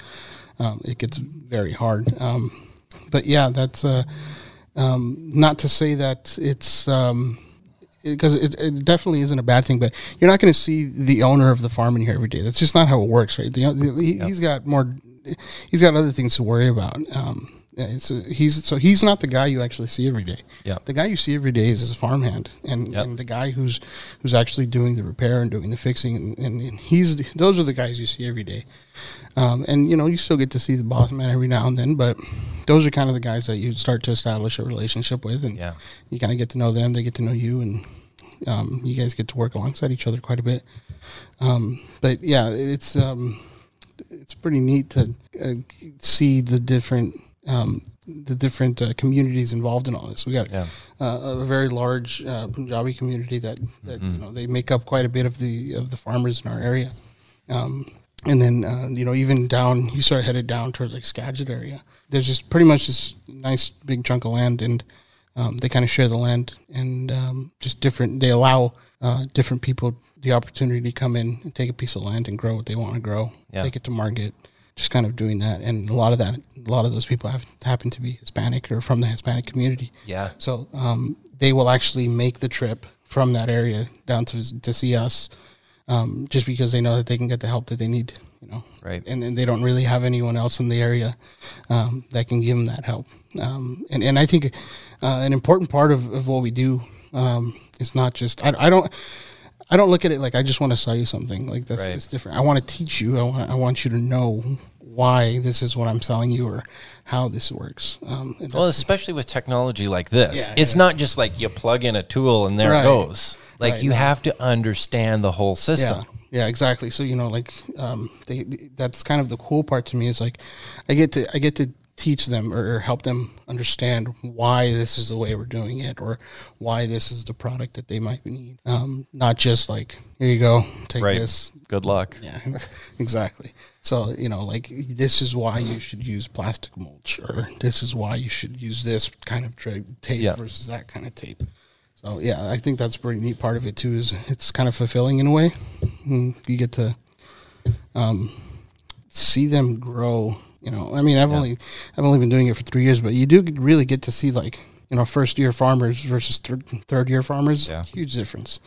Um, it gets very hard. Um, but yeah, that's uh, um, not to say that it's. Um, because it, it definitely isn't a bad thing, but you're not going to see the owner of the farm in here every day. That's just not how it works, right? The, the, he, He's got more, he's got other things to worry about. Um, yeah, it's a, he's so he's not the guy you actually see every day. Yeah. the guy you see every day is his farmhand, and, Yep. and the guy who's who's actually doing the repair and doing the fixing, and, and, and he's those are the guys you see every day. Um, and you know you still get to see the boss man every now and then, but those are kind of the guys that you start to establish a relationship with, and Yeah. you kind of get to know them, they get to know you, and um, you guys get to work alongside each other quite a bit. Um, but yeah, it's um, it's pretty neat to uh, see the different um, the different uh, communities involved in all this. We got Yeah. uh, a very large uh, Punjabi community that, that Mm-hmm. you know they make up quite a bit of the of the farmers in our area. Um, and then uh, you know even down you start headed down towards like Skagit area. There's just pretty much this nice big chunk of land, and um, they kind of share the land, and um, just different. They allow uh, different people the opportunity to come in and take a piece of land and grow what they want to grow, Yeah. take it to market. Just kind of doing that, and a lot of that, a lot of those people have happen to be Hispanic or from the Hispanic community. Yeah. So um, they will actually make the trip from that area down to to see us, um, just because they know that they can get the help that they need. You know, Right. And then they don't really have anyone else in the area um, that can give them that help. Um, and and I think uh, an important part of, of what we do um, is not just I, I don't. I don't look at it like I just want to sell you something. Like that's Right. it's different. I want to teach you. I want I want you to know why this is what I'm selling you or how this works. Um, Well, especially with technology like this, Yeah, it's yeah. not just like you plug in a tool and there Right. it goes. Like Right, you have to understand the whole system. Yeah, yeah, exactly. So you know, like um, they, that's kind of the cool part to me is like I get to I get to teach them or help them understand why this is the way we're doing it or why this is the product that they might need. Um, not just like here you go, take Right. this. Good luck. Yeah, *laughs* exactly. So you know, like this is why you should use plastic mulch, or this is why you should use this kind of tra- tape Yeah. versus that kind of tape. So yeah, I think that's a pretty neat part of it too. Is it's kind of fulfilling in a way. Mm, You get to um, see them grow. You know, I mean, I've only I've only been doing it for three years, but you do really get to see like you know first year farmers versus third third year farmers. Yeah. Huge difference.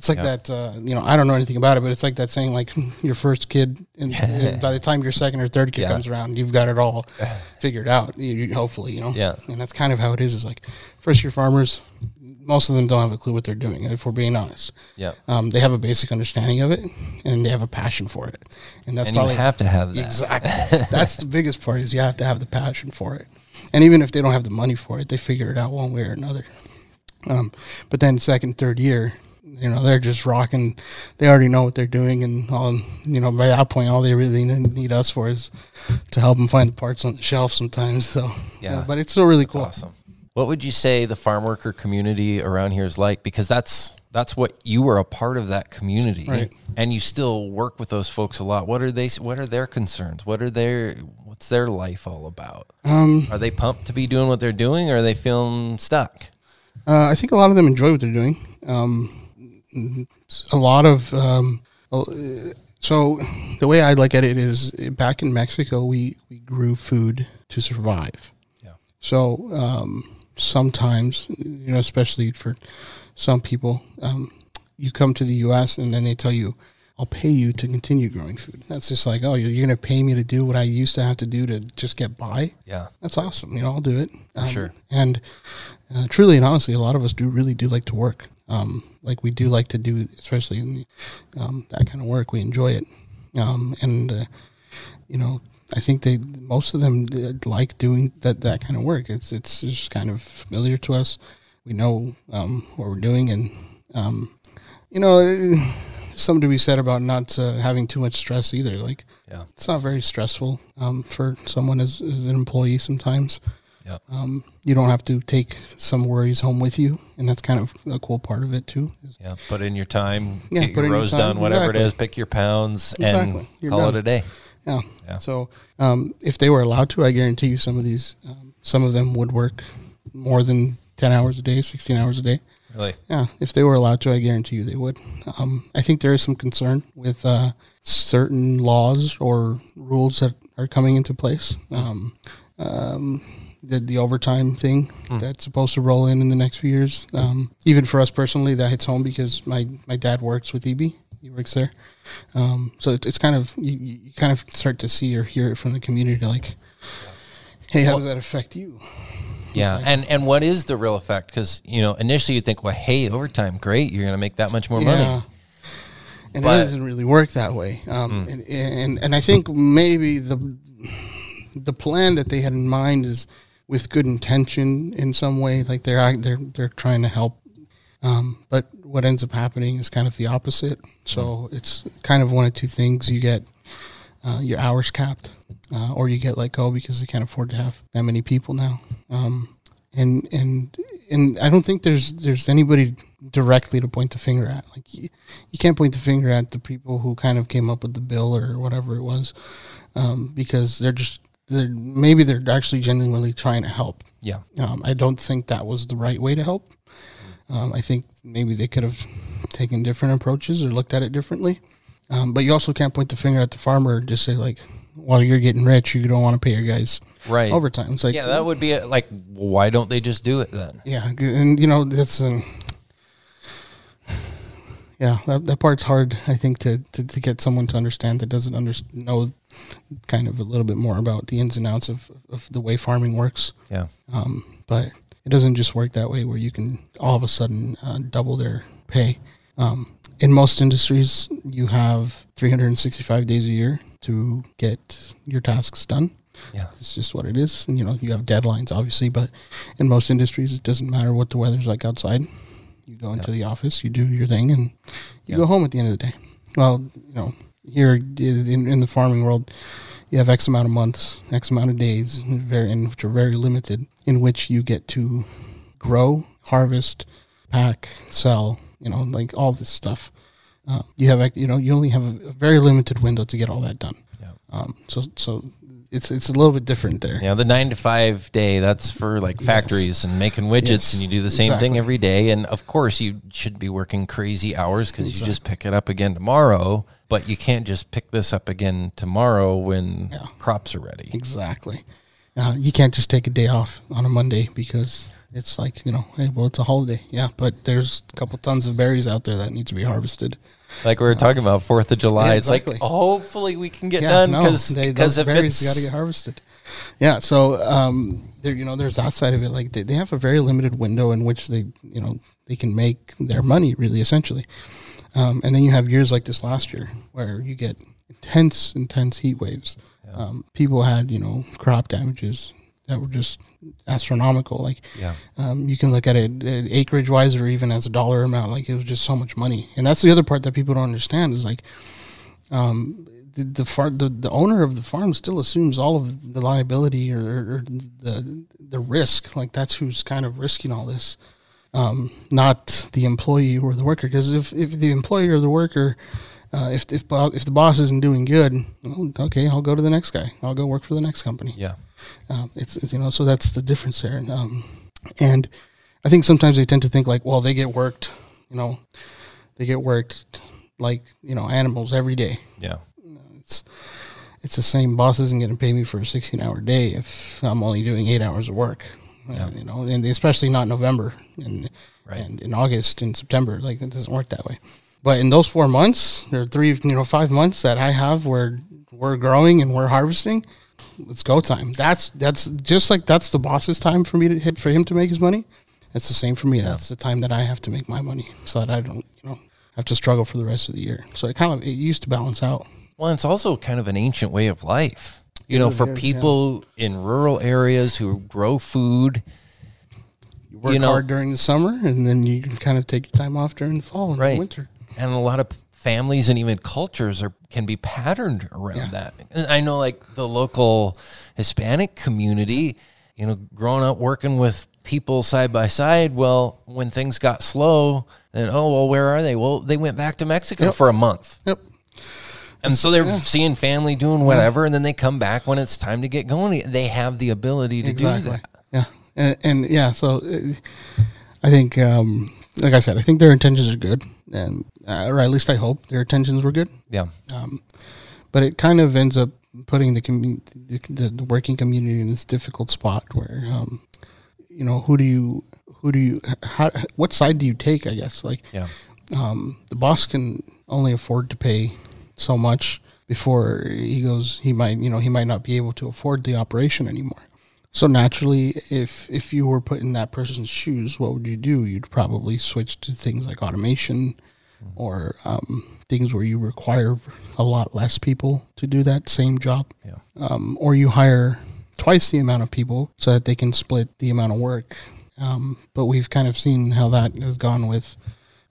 It's like Yeah. that. Uh, you know, I don't know anything about it, but it's like that saying like *laughs* your first kid, and *laughs* by the time your second or third kid Yeah. comes around, you've got it all *sighs* figured out. You, you, hopefully, you know. Yeah. And that's kind of how it is. Is like first year farmers, most of them don't have a clue what they're doing. If we're being honest, Yeah. um, they have a basic understanding of it, and they have a passion for it, and that's And you probably have to have that. Exactly. *laughs* That's the biggest part is you have to have the passion for it. And even if they don't have the money for it, they figure it out one way or another. Um, but then second, third year, you know, they're just rocking. They already know what they're doing. And, um, you know, by that point, all they really need us for is to help them find the parts on the shelf sometimes. So, Yeah. but it's still really cool. Awesome. What would you say the farm worker community around here is like? Because that's that's what you were a part of that community, Right. and you still work with those folks a lot. What are they? What are their concerns? What are their What's their life all about? Um, Are they pumped to be doing what they're doing, or are they feeling stuck? Uh, I think a lot of them enjoy what they're doing. Um, a lot of um, so the way I look at it is back in Mexico, we we grew food to survive. Yeah. So um, sometimes, you know, especially for some people, um, you come to the U.S. and then they tell you, "I'll pay you to continue growing food." That's just like, oh, you're, you're going to pay me to do what I used to have to do to just get by. Yeah. That's awesome. You know, I'll do it. Um, sure. And uh, truly and honestly, a lot of us do really do like to work. Um, like we do like to do, especially in the, um, that kind of work. We enjoy it. Um, and uh, you know, I think they most of them uh, like doing that that kind of work. It's it's just kind of familiar to us. we know um, what we're doing, and um, you know, *sighs* something to be said about not uh, having too much stress either. Like, Yeah. it's not very stressful um, for someone as, as an employee. Sometimes, Yeah. um, you don't have to take some worries home with you, and that's kind of a cool part of it too. Yeah. Put in your time, Yeah, get put your in your rows time. done, whatever Exactly. it is, pick your pounds Exactly. and You're call it a day. Yeah. Yeah. So um, if they were allowed to, I guarantee you some of these, um, some of them would work more than ten hours a day, sixteen hours a day. Really? Yeah, if they were allowed to, I guarantee you they would. Um, I think there is some concern with uh, certain laws or rules that are coming into place. Um, um, the, the overtime thing that's supposed to roll in in the next few years. Um, even for us personally, that hits home because my, my dad works with EB. He works there. Um, so it, it's kind of, you, you kind of start to see or hear it from the community like, hey, how does that affect you? Yeah. like- and and what is the real effect? Because you know, initially you think, well, hey, overtime, great, you're going to make that much more money. And But- it doesn't really work that way. Um, and, and and I think maybe the the plan that they had in mind is with good intention in some way. Like they're they're they're trying to help. Um, but what ends up happening is kind of the opposite. So it's kind of one of two things: you get uh, your hours capped, uh, or you get let go because they can't afford to have that many people now. Um, and and and I don't think there's there's anybody directly to point the finger at. Like you, you can't point the finger at the people who kind of came up with the bill or whatever it was, um, because they're just they're maybe they're actually genuinely trying to help. Yeah. Um, I don't think that was the right way to help. Um, I think maybe they could have taken different approaches or looked at it differently. Um, but you also can't point the finger at the farmer and just say like, while you're getting rich, you don't want to pay your guys Right. overtime." It's like, yeah, that would be a, like, why don't they just do it then? yeah, and you know that's yeah, that, that part's hard. I think to, to, to get someone to understand that doesn't under, know kind of a little bit more about the ins and outs of, of the way farming works. Yeah. Um, but it doesn't just work that way where you can all of a sudden uh, double their pay. Um, in most industries, you have 365 days a year to get your tasks done. Yeah. It's just what it is. And, you know, you have deadlines, obviously, but in most industries, it doesn't matter what the weather's like outside. You go into the office, you do your thing, and you Yeah. go home at the end of the day. Well, you know, here in, in the farming world, you have X amount of months, X amount of days, very, and which are very limited, in which you get to grow, harvest, pack, sell, you know, like all this stuff. Uh, you have, you know, you only have a, a very limited window to get all that done. Yeah. Um, so, so it's it's a little bit different there. Yeah, the nine to five day, that's for like Yes. factories and making widgets, Yes, and you do the same exactly. thing every day. And of course, you should be working crazy hours because you just pick it up again tomorrow. But you can't just pick this up again tomorrow when Yeah. crops are ready. Exactly. Uh, you can't just take a day off on a Monday because it's like you know, hey, well, it's a holiday. Yeah, but there's a couple tons of berries out there that need to be harvested. Like we were talking about Fourth of July. Yeah, It's like hopefully we can get yeah, done because they- because if berries got to get harvested. Yeah, so um, there, you know, there's that side of it. Like they, they have a very limited window in which they, you know, they can make their money really essentially. Um, and then you have years like this last year where you get intense, intense heat waves. Um, people had, you know, crop damages that were just astronomical. Like, yeah um, you can look at it uh, acreage wise or even as a dollar amount. Like, it was just so much money. And that's the other part that people don't understand is like, um, the the, far, the the owner of the farm still assumes all of the liability or, or the the risk. Like that's who's kind of risking all this, um, not the employee or the worker. Because if, if the employee or the worker, uh, if if if the boss isn't doing good, well, okay, I'll go to the next guy. I'll go work for the next company. yeah Um, it's, it's, you know, so that's the difference there. And, um, and I think sometimes they tend to think like, well, they get worked, you know, they get worked like you know animals every day. yeah It's it's the same. Boss isn't going to pay me for a sixteen hour day if I'm only doing eight hours of work. Uh, Yeah. you know, and especially not November and Right. and in August and September. Like it doesn't work that way. But in those four months, or three, you know, five months that I have where we're growing and we're harvesting, it's go time. That's that's just like that's the boss's time for me to hit for him to make his money. It's the same for me. That's the time that I have to make my money, so that I don't, you know, have to struggle for the rest of the year. So it kind of it used to balance out. Well, it's also kind of an ancient way of life. You know, for is, yeah. people in rural areas who grow food, you work You know- hard during the summer, and then you can kind of take your time off during the fall and Right. winter. and a lot of families and even cultures are can be patterned around Yeah. that. And I know like the local Hispanic community, you know, growing up working with people side by side, well, when things got slow, then oh well, where are they? Well, they went back to Mexico Yep. for a month. Yep. And so they're seeing family doing whatever, and then they come back when it's time to get going. They have the ability to do that. Yeah, and, and yeah, so uh, I think, um, like I said, I think their intentions are good, and uh, or at least I hope their intentions were good. Yeah. Um, but it kind of ends up putting the, the the working community in this difficult spot where, um, you know, who do you who do you how what side do you take? I guess like Yeah. um, the boss can only afford to pay so much before he goes he might you know he might not be able to afford the operation anymore so naturally if if you were put in that person's shoes what would you do you'd probably switch to things like automation or um, things where you require a lot less people to do that same job Yeah. um, or you hire twice the amount of people so that they can split the amount of work. Um, but we've kind of seen how that has gone with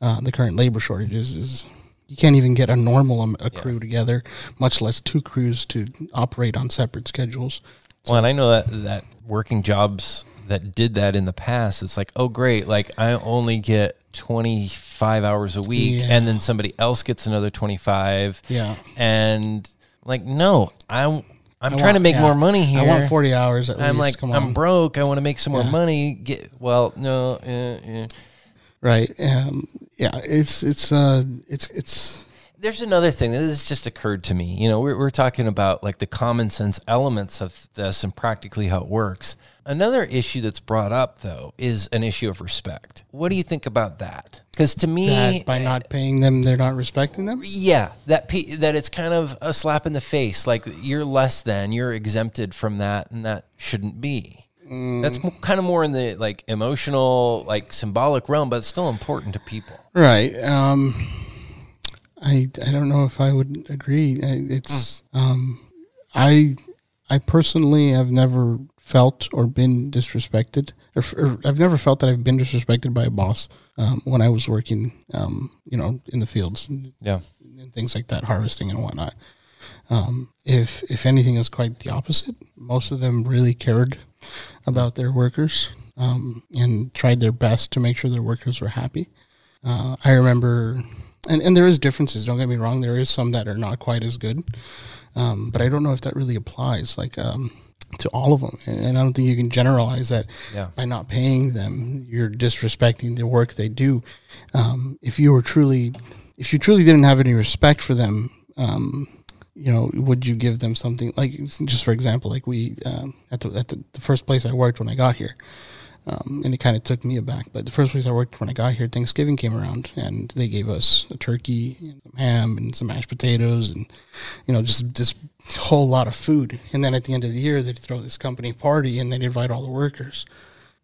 uh, the current labor shortages. Is you can't even get a normal um, a crew together, much less two crews to operate on separate schedules. Well, and I know that that working jobs that did that in the past, it's like, oh, great, like I only get twenty five hours a week, Yeah. and then somebody else gets another twenty five, Yeah, and like, no, I'm I'm I trying to make yeah. more money here. I want forty hours at I'm least. like, Come I'm on. broke. I want to make some more money. Get well, no, uh, uh. right. Um, yeah, it's it's uh it's it's There's another thing that has just occurred to me. You know, we're, we're talking about like the common sense elements of this and practically how it works. Another issue that's brought up, though, is an issue of respect. What do you think about that? Because to me, that by not paying them, they're not respecting them. yeah, that pe- that it's kind of a slap in the face. Like you're less than, you're exempted from that, and that shouldn't be. That's mo- kind of more in the like emotional, like symbolic realm, but it's still important to people. Right. Um, I I don't know if I would agree. It's um, I I personally have never felt or been disrespected, or, or I've never felt that I've been disrespected by a boss um, when I was working, um, you know, in the fields and, Yeah, and things like that, harvesting and whatnot. Um, if if anything, is quite the opposite. Most of them really cared about their workers um, and tried their best to make sure their workers were happy. Uh, I remember, and, and there is differences. Don't get me wrong. There is some that are not quite as good, um, but I don't know if that really applies like um, to all of them. And, and I don't think you can generalize that yeah, by not paying them, you're disrespecting the work they do. Um, if you were truly, if you truly didn't have any respect for them, um, you know, would you give them something like, just for example, like we um, at the at the, the first place I worked when I got here, um, and it kind of took me aback. But the first place I worked when I got here, Thanksgiving came around, and they gave us a turkey, and some ham, and some mashed potatoes, and you know, just this whole lot of food. And then at the end of the year, they'd throw this company party, and they'd invite all the workers.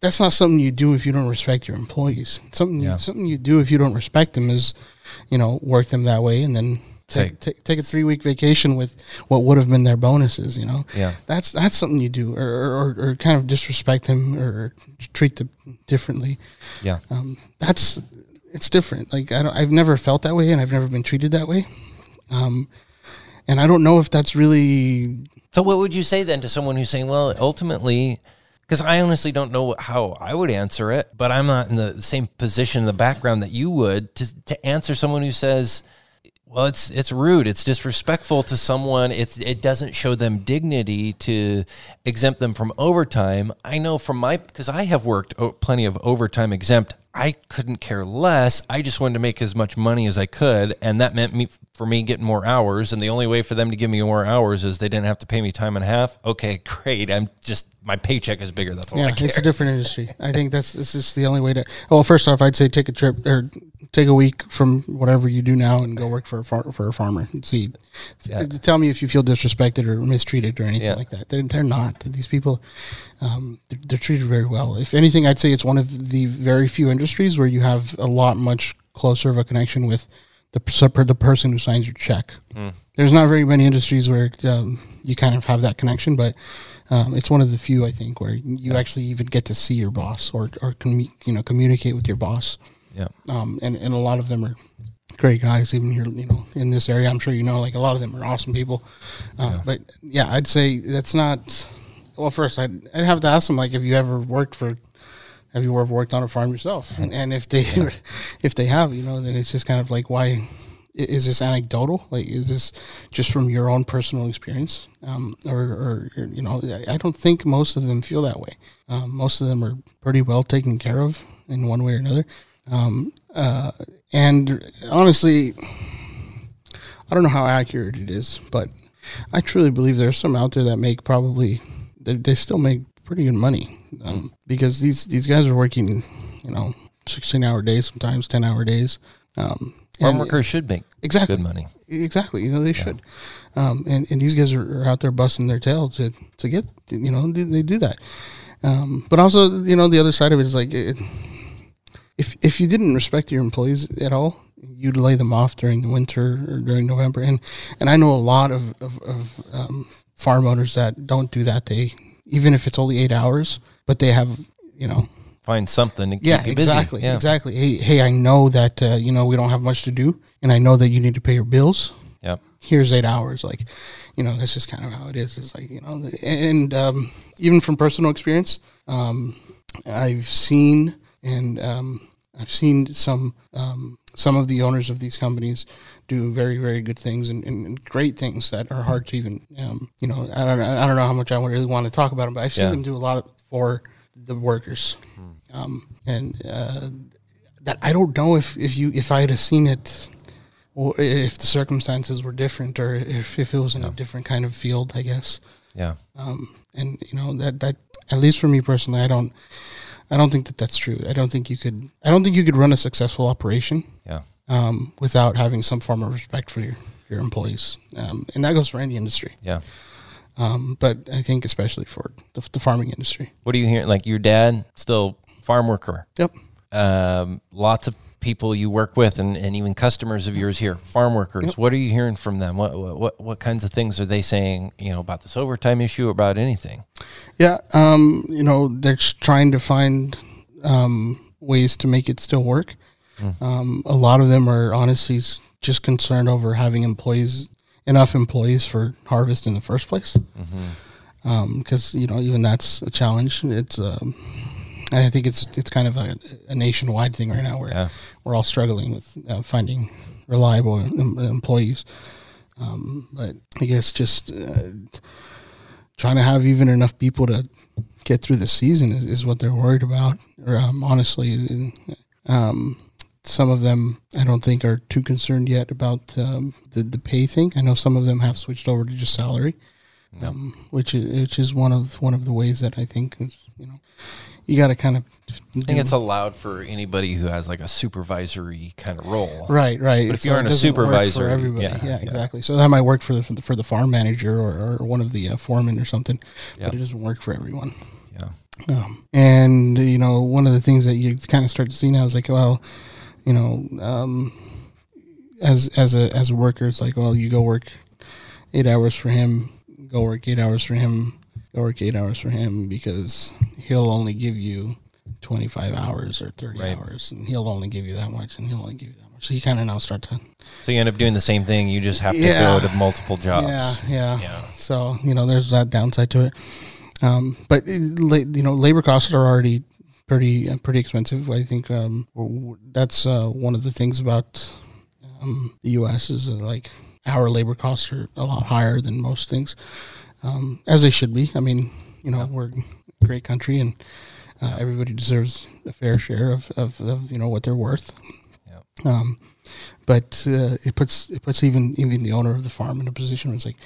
That's not something you do if you don't respect your employees. Something Yeah. something you do if you don't respect them is, you know, work them that way, and then take take, take a three week vacation with what would have been their bonuses. You know, yeah. that's that's something you do, or or, or kind of disrespect them or treat them differently. Yeah. Um, that's it's different. Like I don't, I've never felt that way, and I've never been treated that way. Um, and I don't know if that's really So, what would you say then to someone who's saying, well, ultimately, because I honestly don't know how I would answer it, but I'm not in the same position in the background that you would to, to answer someone who says, well, it's it's rude, it's disrespectful to someone. It's it doesn't show them dignity to exempt them from overtime. I know from my because I have worked plenty of overtime exempt. I couldn't care less. I just wanted to make as much money as I could, and that meant me for me getting more hours. And the only way for them to give me more hours is they didn't have to pay me time and a half. Okay, *laughs* great. I'm just my paycheck is bigger. That's all yeah, it's a different industry. I think that's this is the only way to. Well, first off, I'd say take a trip or take a week from whatever you do now and go work for a far, for a farmer and see. Yeah. Tell me if you feel disrespected or mistreated or anything Yeah. like that. They're, they're not. These people, um, they're, they're treated very well. If anything, I'd say it's one of the very few industries where you have a lot much closer of a connection with the the person who signs your check. Hmm. There's not very many industries where um, you kind of have that connection, but um, it's one of the few I think where you actually even get to see your boss or or commu- you know communicate with your boss. Yeah. Um, and and a lot of them are great guys even here you know in this area i'm sure you know like a lot of them are awesome people uh, but yeah i'd say that's not well first I'd, I'd have to ask them like have you ever worked for have you ever worked on a farm yourself? And, and if they *laughs* if they have you know then it's just kind of like why is this anecdotal? Like is this just from your own personal experience? Um, or, or, or, you know I- i don't think most of them feel that way. Um, most of them are pretty well taken care of in one way or another. Um, uh, and honestly, I don't know how accurate it is, but I truly believe there's some out there that make probably they, they still make pretty good money. Um, because these these guys are working, you know, sixteen hour days, sometimes ten hour days. Um, Farm workers should make exactly. good money. Exactly, you know they should, um, and and these guys are, out there busting their tail to to get you know they, they do that, um, but also you know the other side of it is like it, if if you didn't respect your employees at all, you'd lay them off during the winter or during November, and and I know a lot of of, of um, farm owners that don't do that. They even if it's only eight hours, but they have you know Find something to keep yeah, you busy. exactly, Yeah. exactly. Hey, hey, I know that uh, you know we don't have much to do, and I know that you need to pay your bills. Yep. Here's eight hours. Like, you know, that's just kind of how it is. It's like you know, and um, even from personal experience, um, I've seen and um, I've seen some um, some of the owners of these companies do very very good things and, and, great things that are hard to even um, you know I don't know I don't know how much I really want to talk about them, but I've seen Yeah. them do a lot for the workers, um, and uh, that I don't know if, if you if I had have seen it or if the circumstances were different or if, if it was in a different kind of field, I guess. Yeah. Um, and you know that that at least for me personally, I don't I don't think that that's true. I don't think you could I don't think you could run a successful operation Yeah. Um, without having some form of respect for your your employees, um, and that goes for any industry. Yeah. Um, but I think especially for the, the farming industry. What are you hearing? Like your dad, still farm worker. Yep. Um, lots of people you work with, and, and even customers of yours here, farm workers. Yep. What are you hearing from them? What, what what what kinds of things are they saying? You know about this overtime issue, about anything? Yeah, um, you know, they're trying to find um, ways to make it still work. Um, a lot of them are honestly just concerned over having employees, enough employees for harvest in the first place. Because you know, even that's a challenge. It's, um, and I think it's it's kind of a, a nationwide thing right now where Yeah. we're all struggling with uh, finding reliable em- employees. Um, but I guess just uh, trying to have even enough people to get through the season is, is what they're worried about. Or um, honestly, um, some of them I don't think are too concerned yet about um, the the pay thing. I know some of them have switched over to just salary, um, which is which is one of one of the ways that I think is, you know you got to kind of I think it's allowed for anybody who has like a supervisory kind of role. Right, right. But if So you aren't a supervisor, for everybody, yeah, yeah, yeah. exactly. So that might work for the for the, for the farm manager or, or one of the uh, foremen or something, but it doesn't work for everyone. Yeah. Um, and you know, one of the things that you kind of start to see now is like, well, you know, um, as as a as a worker, it's like, well, you go work eight hours for him, go work eight hours for him, go work eight hours for him because he'll only give you twenty five hours or thirty Right. hours, and he'll only give you that much, and he'll only give you that much. So you kind of now start to So you end up doing the same thing. You just have to Yeah. go to multiple jobs. Yeah, yeah, Yeah. So you know, there's that downside to it. Um, but it, you know, labor costs are already pretty uh, pretty expensive. I think um, that's uh, one of the things about um, the U.S. is uh, like our labor costs are a lot higher than most things, um, as they should be. I mean, you know, we're a great country and uh, everybody deserves a fair share of, of, of you know what they're worth. Yeah. Um, but uh, it puts it puts even even the owner of the farm in a position where it's like,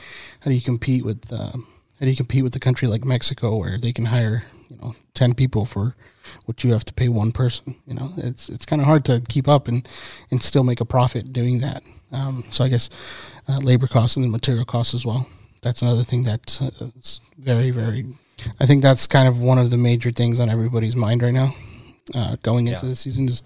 how do you compete with um, how do you compete with a country like Mexico where they can hire you know ten people for what you have to pay one person? You know, it's it's kind of hard to keep up and and still make a profit doing that. Um, so I guess uh, labor costs and then material costs as well. That's another thing that's uh, very very. I think that's kind of one of the major things on everybody's mind right now, uh, going into Yeah. the season is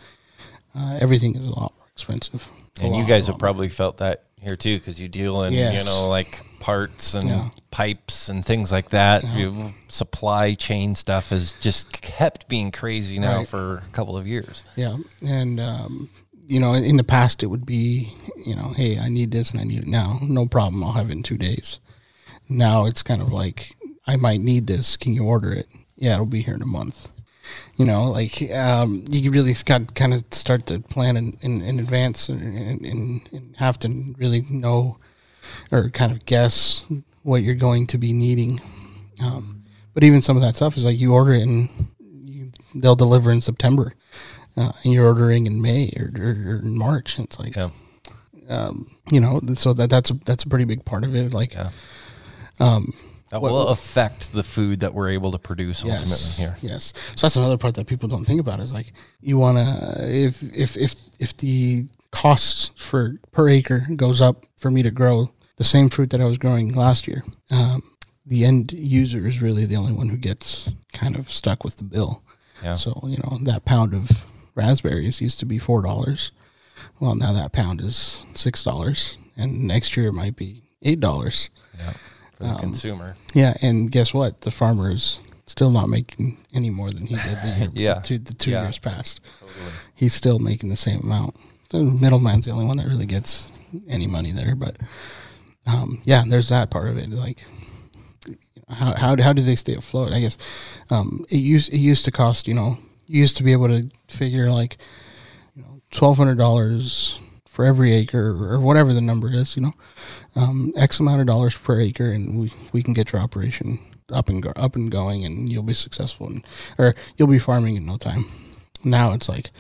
uh, everything is a lot more expensive. And you guys have probably felt that here too, because you deal in you know like parts and Yeah. pipes and things like that. You- supply chain stuff has just kept being crazy now Right. for a couple of years. Yeah, and um, you know, in the past, it would be, you know, hey, I need this and I need it now. No problem, I'll have it in two days. Now it's kind of like, I might need this. Can you order it? Yeah, it'll be here in a month. You know, like um, you really got kind of start to plan in, in, in advance and, and, and, have to really know or kind of guess what you're going to be needing. Um, but even some of that stuff is like you order it and you, they'll deliver in September, uh, and you're ordering in May or, or, or in March. And it's like, Yeah. um, you know, so that that's a, that's a pretty big part of it. Like, Yeah. um, That What- will affect the food that we're able to produce ultimately here. yes. So that's another part that people don't think about is like you want to if if if if the cost for per acre goes up for me to grow the same fruit that I was growing last year, um, the end user is really the only one who gets kind of stuck with the bill. Yeah. So you know that pound of raspberries used to be four dollars. Well, now that pound is six dollars, and next year it might be eight dollars. Yeah. For the Um, consumer. Yeah, and guess what? The farmer is still not making any more than he did the year *laughs* Yeah. the two, the two Yeah. years past. Totally. He's still making the same amount. The middleman's the only one that really gets any money there. But um, yeah, there's that part of it. Like, how how how do they stay afloat? I guess um, it used it used to cost you know you used to be able to figure like you know twelve hundred dollars for every acre or whatever the number is. You know, um, X amount of dollars per acre, and we we can get your operation up and go, up and going, and you'll be successful, and, or you'll be farming in no time. Now it's like,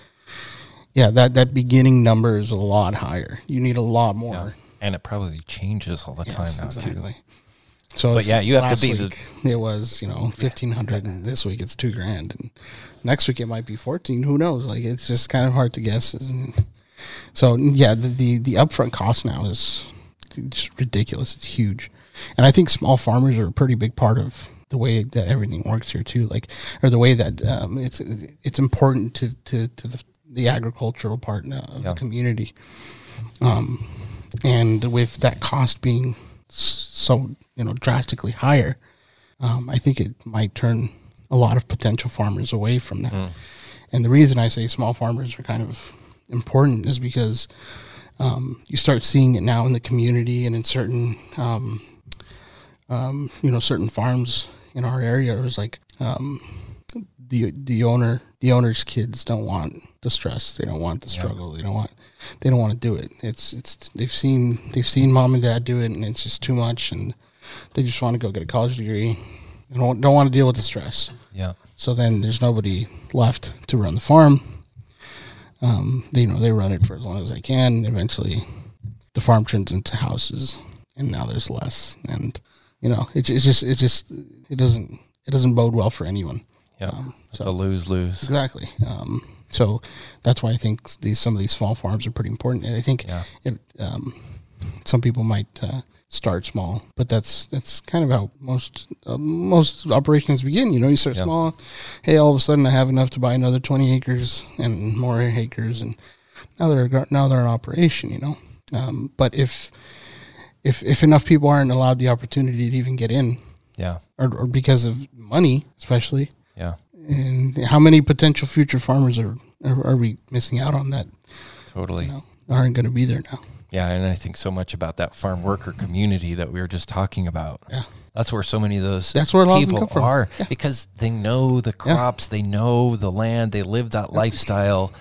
yeah, that that beginning number is a lot higher. You need a lot more. Yeah. And it probably changes all the time Yes, now too. So, But yeah, you have to be the- It was you know fifteen hundred, and this week it's two grand, and next week it might be fourteen. Who knows? Like it's just kind of hard to guess. So yeah, the, the the upfront cost now is just ridiculous. It's huge, and I think small farmers are a pretty big part of the way that everything works here too. Like or the way that um, it's it's important to to to the, the agricultural part of Yeah. the community. Um, and with that cost being so you know drastically higher, um, I think it might turn a lot of potential farmers away from that. And the reason I say small farmers are kind of important is because um, you start seeing it now in the community and in certain um, um, you know certain farms in our area. It was like um, the the owner the owner's kids don't want the stress. They don't want the struggle. They don't want they don't want to do it. It's it's they've seen they've seen mom and dad do it, and it's just too much, and they just want to go get a college degree. They don't don't want to deal with the stress. Yeah. So then there's nobody left to run the farm. Um, they, you know, they run it for as long as they can. Eventually, the farm turns into houses, and now there's less. And you know, it, it's just, it just, it doesn't, it doesn't bode well for anyone. Yeah. Um, it's so- a lose lose. Exactly. Um, so that's why I think these some of these small farms are pretty important. And I think Yeah. it, um, some people might uh, start small, but that's that's kind of how most uh, most operations begin. You know, you start Yeah. small. Hey, all of a sudden I have enough to buy another twenty acres and more acres, and now they're now they're in operation. You know, um, but if if if enough people aren't allowed the opportunity to even get in, Yeah. or, or because of money, especially, Yeah. and how many potential future farmers are are, are we missing out on that Totally. you know, aren't going to be there now? Yeah, and I think so much about that farm worker community that we were just talking about. Yeah. That's where so many of those That's where a lot of them people come from. are Yeah. because they know the Yeah. crops, they know the land, they live that lifestyle,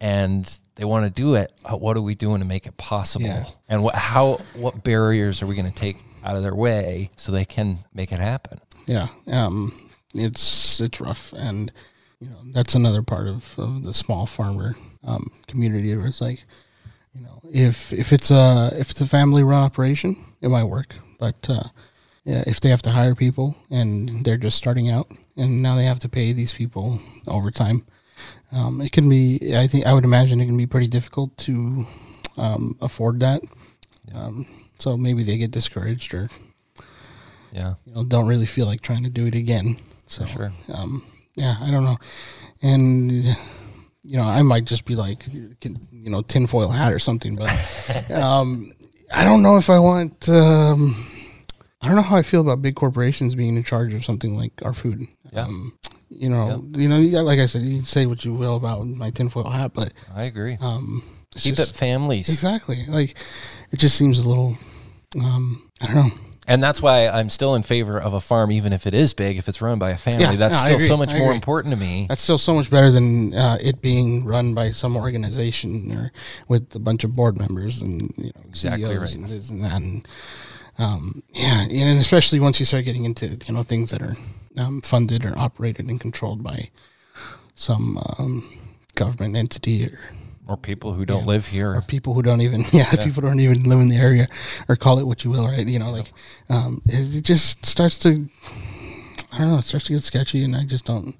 and they want to do it. Uh, What are we doing to make it possible? Yeah. And what how what barriers are we going to take out of their way so they can make it happen? Yeah, um, it's it's rough, and you know that's another part of, of the small farmer um, community. Where it's like, you know, if if it's a if it's a family run operation, it might work, but uh, yeah, if they have to hire people and they're just starting out, and now they have to pay these people overtime, um, it can be. I think I would imagine it can be pretty difficult to um, afford that. Um, so maybe they get discouraged or Yeah, you know don't really feel like trying to do it again. So for sure. um, yeah, I don't know, and you know, I might just be like, you know, tinfoil hat or something. But *laughs* um, I don't know if I want. Um, I don't know how I feel about big corporations being in charge of something like our food. Yeah. Um, you know, you know, like I said, you can say what you will about my tinfoil hat, but I agree. um, Keep just- it families. exactly like it just seems a little. Um, I don't know. And that's why I'm still in favor of a farm, even if it is big, if it's run by a family. Yeah, that's no, still so much I more agree. important to me. That's still so much better than uh, it being run by some organization or with a bunch of board members and you know Exactly CEOs right. and this and that. And um, yeah, and especially once you start getting into you know things that are um, funded or operated and controlled by some um, government entity or, Or people who don't Yeah. live here. or people who don't even *laughs* yeah, people don't even live in the area or call it what you will right you know like um, it, it just starts to I don't know it starts to get sketchy and I just don't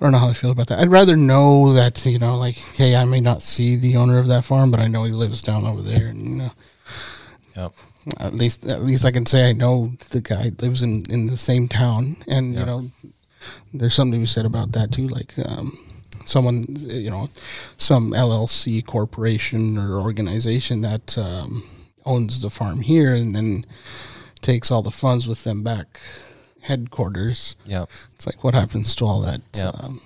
I don't know how I feel about that I'd rather know that you know like hey I may not see the owner of that farm but I know he lives down over there and you know Yep. at least at least I can say I know the guy lives in in the same town and Yeah. you know there's something to be said about that too like um someone you know some LLC corporation or organization that um, owns the farm here and then takes all the funds with them back headquarters Yeah. it's like what happens to all that Yeah. um,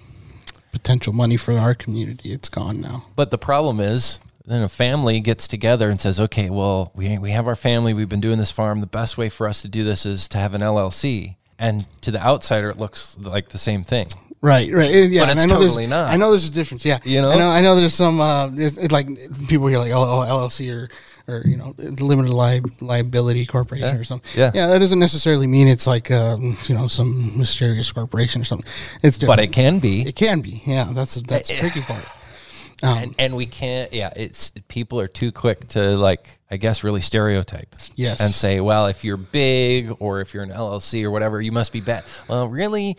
potential money for our community it's gone now But the problem is, then a family gets together and says, okay, well, we, we have our family. We've been doing this farm. The best way for us to do this is to have an LLC. And to the outsider, it looks like the same thing. Right, right, yeah. But it's I know totally not. I know there's a difference. Yeah, You know? I know, I know there's some uh, there's, it's like people here like oh, oh LLC or or you know limited li- liability corporation Yeah. or something. Yeah. yeah. That doesn't necessarily mean it's like um, you know some mysterious corporation or something. It's different. But it can be. It can be. Yeah, that's that's the tricky part. Um, and, and we can't yeah it's people are too quick to like i guess really stereotype Yes. and say well if you're big or if you're an llc or whatever you must be bad well really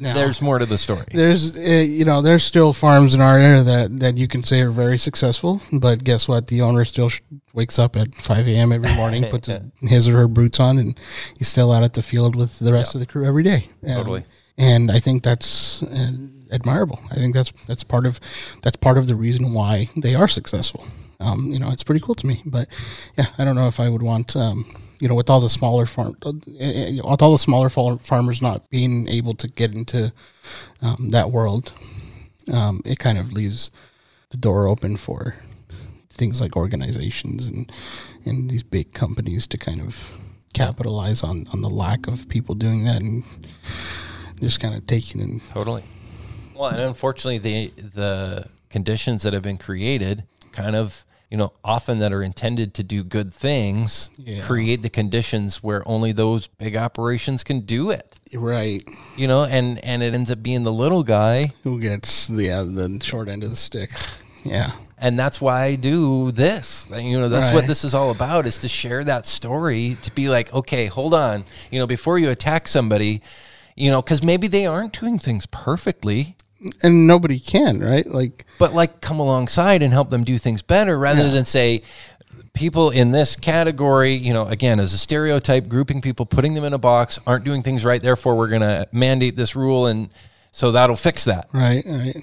No. there's more to the story There's, uh, you know, there's still farms in our area that, that you can say are very successful, but guess what? The owner still sh- wakes up at 5 a.m. every morning, *laughs* puts his, his or her boots on, and he's still out at the field with the rest of the crew every day. Um, Totally. And I think that's uh, admirable. I think that's that's part of that's part of the reason why they are successful. Um, you know, it's pretty cool to me. But yeah, I don't know if I would want. Um, you know, with all the smaller farm, uh, uh, with all the smaller farmers not being able to get into um, that world, um, it kind of leaves the door open for things like organizations and and these big companies to kind of capitalize on on the lack of people doing that and just kind of taking and totally. Well and unfortunately the the conditions that have been created kind of you know often that are intended to do good things Yeah. create the conditions where only those big operations can do it right you know and and it ends up being the little guy who gets the uh, the short end of the stick. Yeah, and that's why I do this. You know, that's what this is all about is to share that story, to be like, okay, hold on, you know, before you attack somebody, you know, because maybe they aren't doing things perfectly, and nobody can right like but like come alongside and help them do things better rather Yeah. than say people in this category, you know, again, as a stereotype, grouping people, putting them in a box, aren't doing things right, therefore we're going to mandate this rule and so that'll fix that. right right.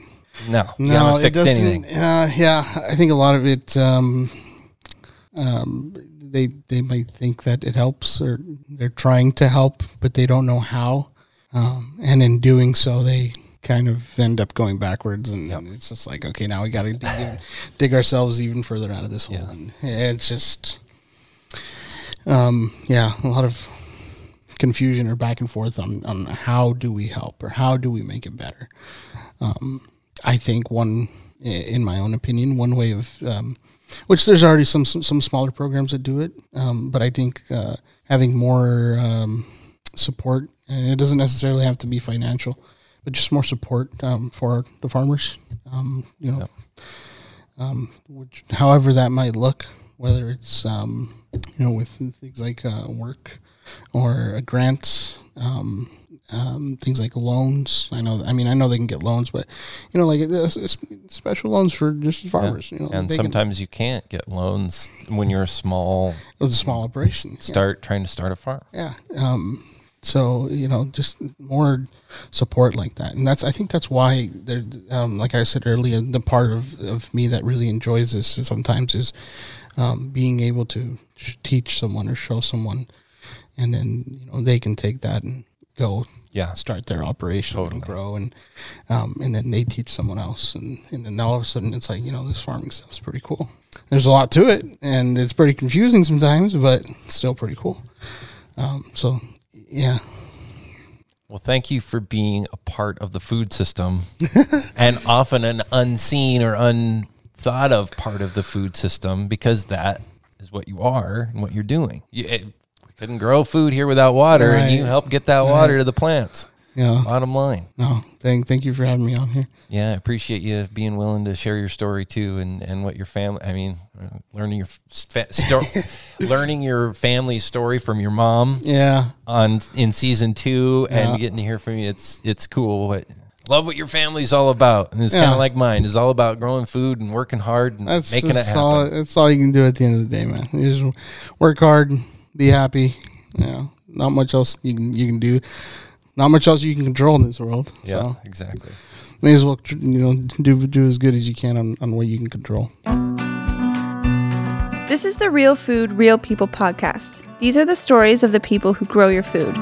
No, No, it doesn't. anything. Uh, yeah, I think a lot of it. Um, um, they they might think that it helps, or they're trying to help, but they don't know how. Um, and in doing so, they kind of end up going backwards, and, Yep. it's just like, okay, now we got to dig, dig ourselves even further out of this hole. Yeah. And it's just, um, yeah, a lot of confusion or back and forth on on how do we help or how do we make it better. Um, I think one, in my own opinion, one way of um, which there's already some some, some smaller programs that do it, um, but I think uh, having more um, support, and it doesn't necessarily have to be financial, but just more support um, for the farmers. Um, you know, um, which, however that might look, whether it's um, you know with things like uh, work or uh, grants. Um, um, things like loans. I know. I mean, I know they can get loans, but you know, like uh, s- s- special loans for just farmers. You know, and they can- sometimes you can't get loans when you're a small it was a small operation. yeah. start trying to start a farm. Yeah. Um, so you know, just more support like that, and that's I think that's why there. Um, like I said earlier, the part of of me that really enjoys this is sometimes is um, being able to sh- teach someone or show someone, and then you know they can take that and go Yeah. start their operation Totally. and grow and um, and then they teach someone else and, and then all of a sudden it's like you know this farming stuff's pretty cool there's a lot to it and it's pretty confusing sometimes but it's still pretty cool um, so yeah Well, thank you for being a part of the food system *laughs* and often an unseen or unthought of part of the food system because that is what you are and what you're doing. You, it, we couldn't grow food here without water, and you help get that water to the plants. Yeah Bottom line. no thank thank you for having me on here Yeah, I appreciate you being willing to share your story too, and, and what your family. I mean, learning your fa- sto- *laughs* learning your family story from your mom yeah on in season two, and Yeah. getting to hear from you. It's it's cool. What love what your family's all about, and it's kind of like mine. It's all about growing food and working hard and that's, making it happen. all that's all you can do at the end of the day man you just work hard be happy know not much else you can you can do not much else you can control in this world yeah, so exactly. may as well you know do do as good as you can on, on what you can control This is the Real Food, Real People podcast. These are the stories of the people who grow your food.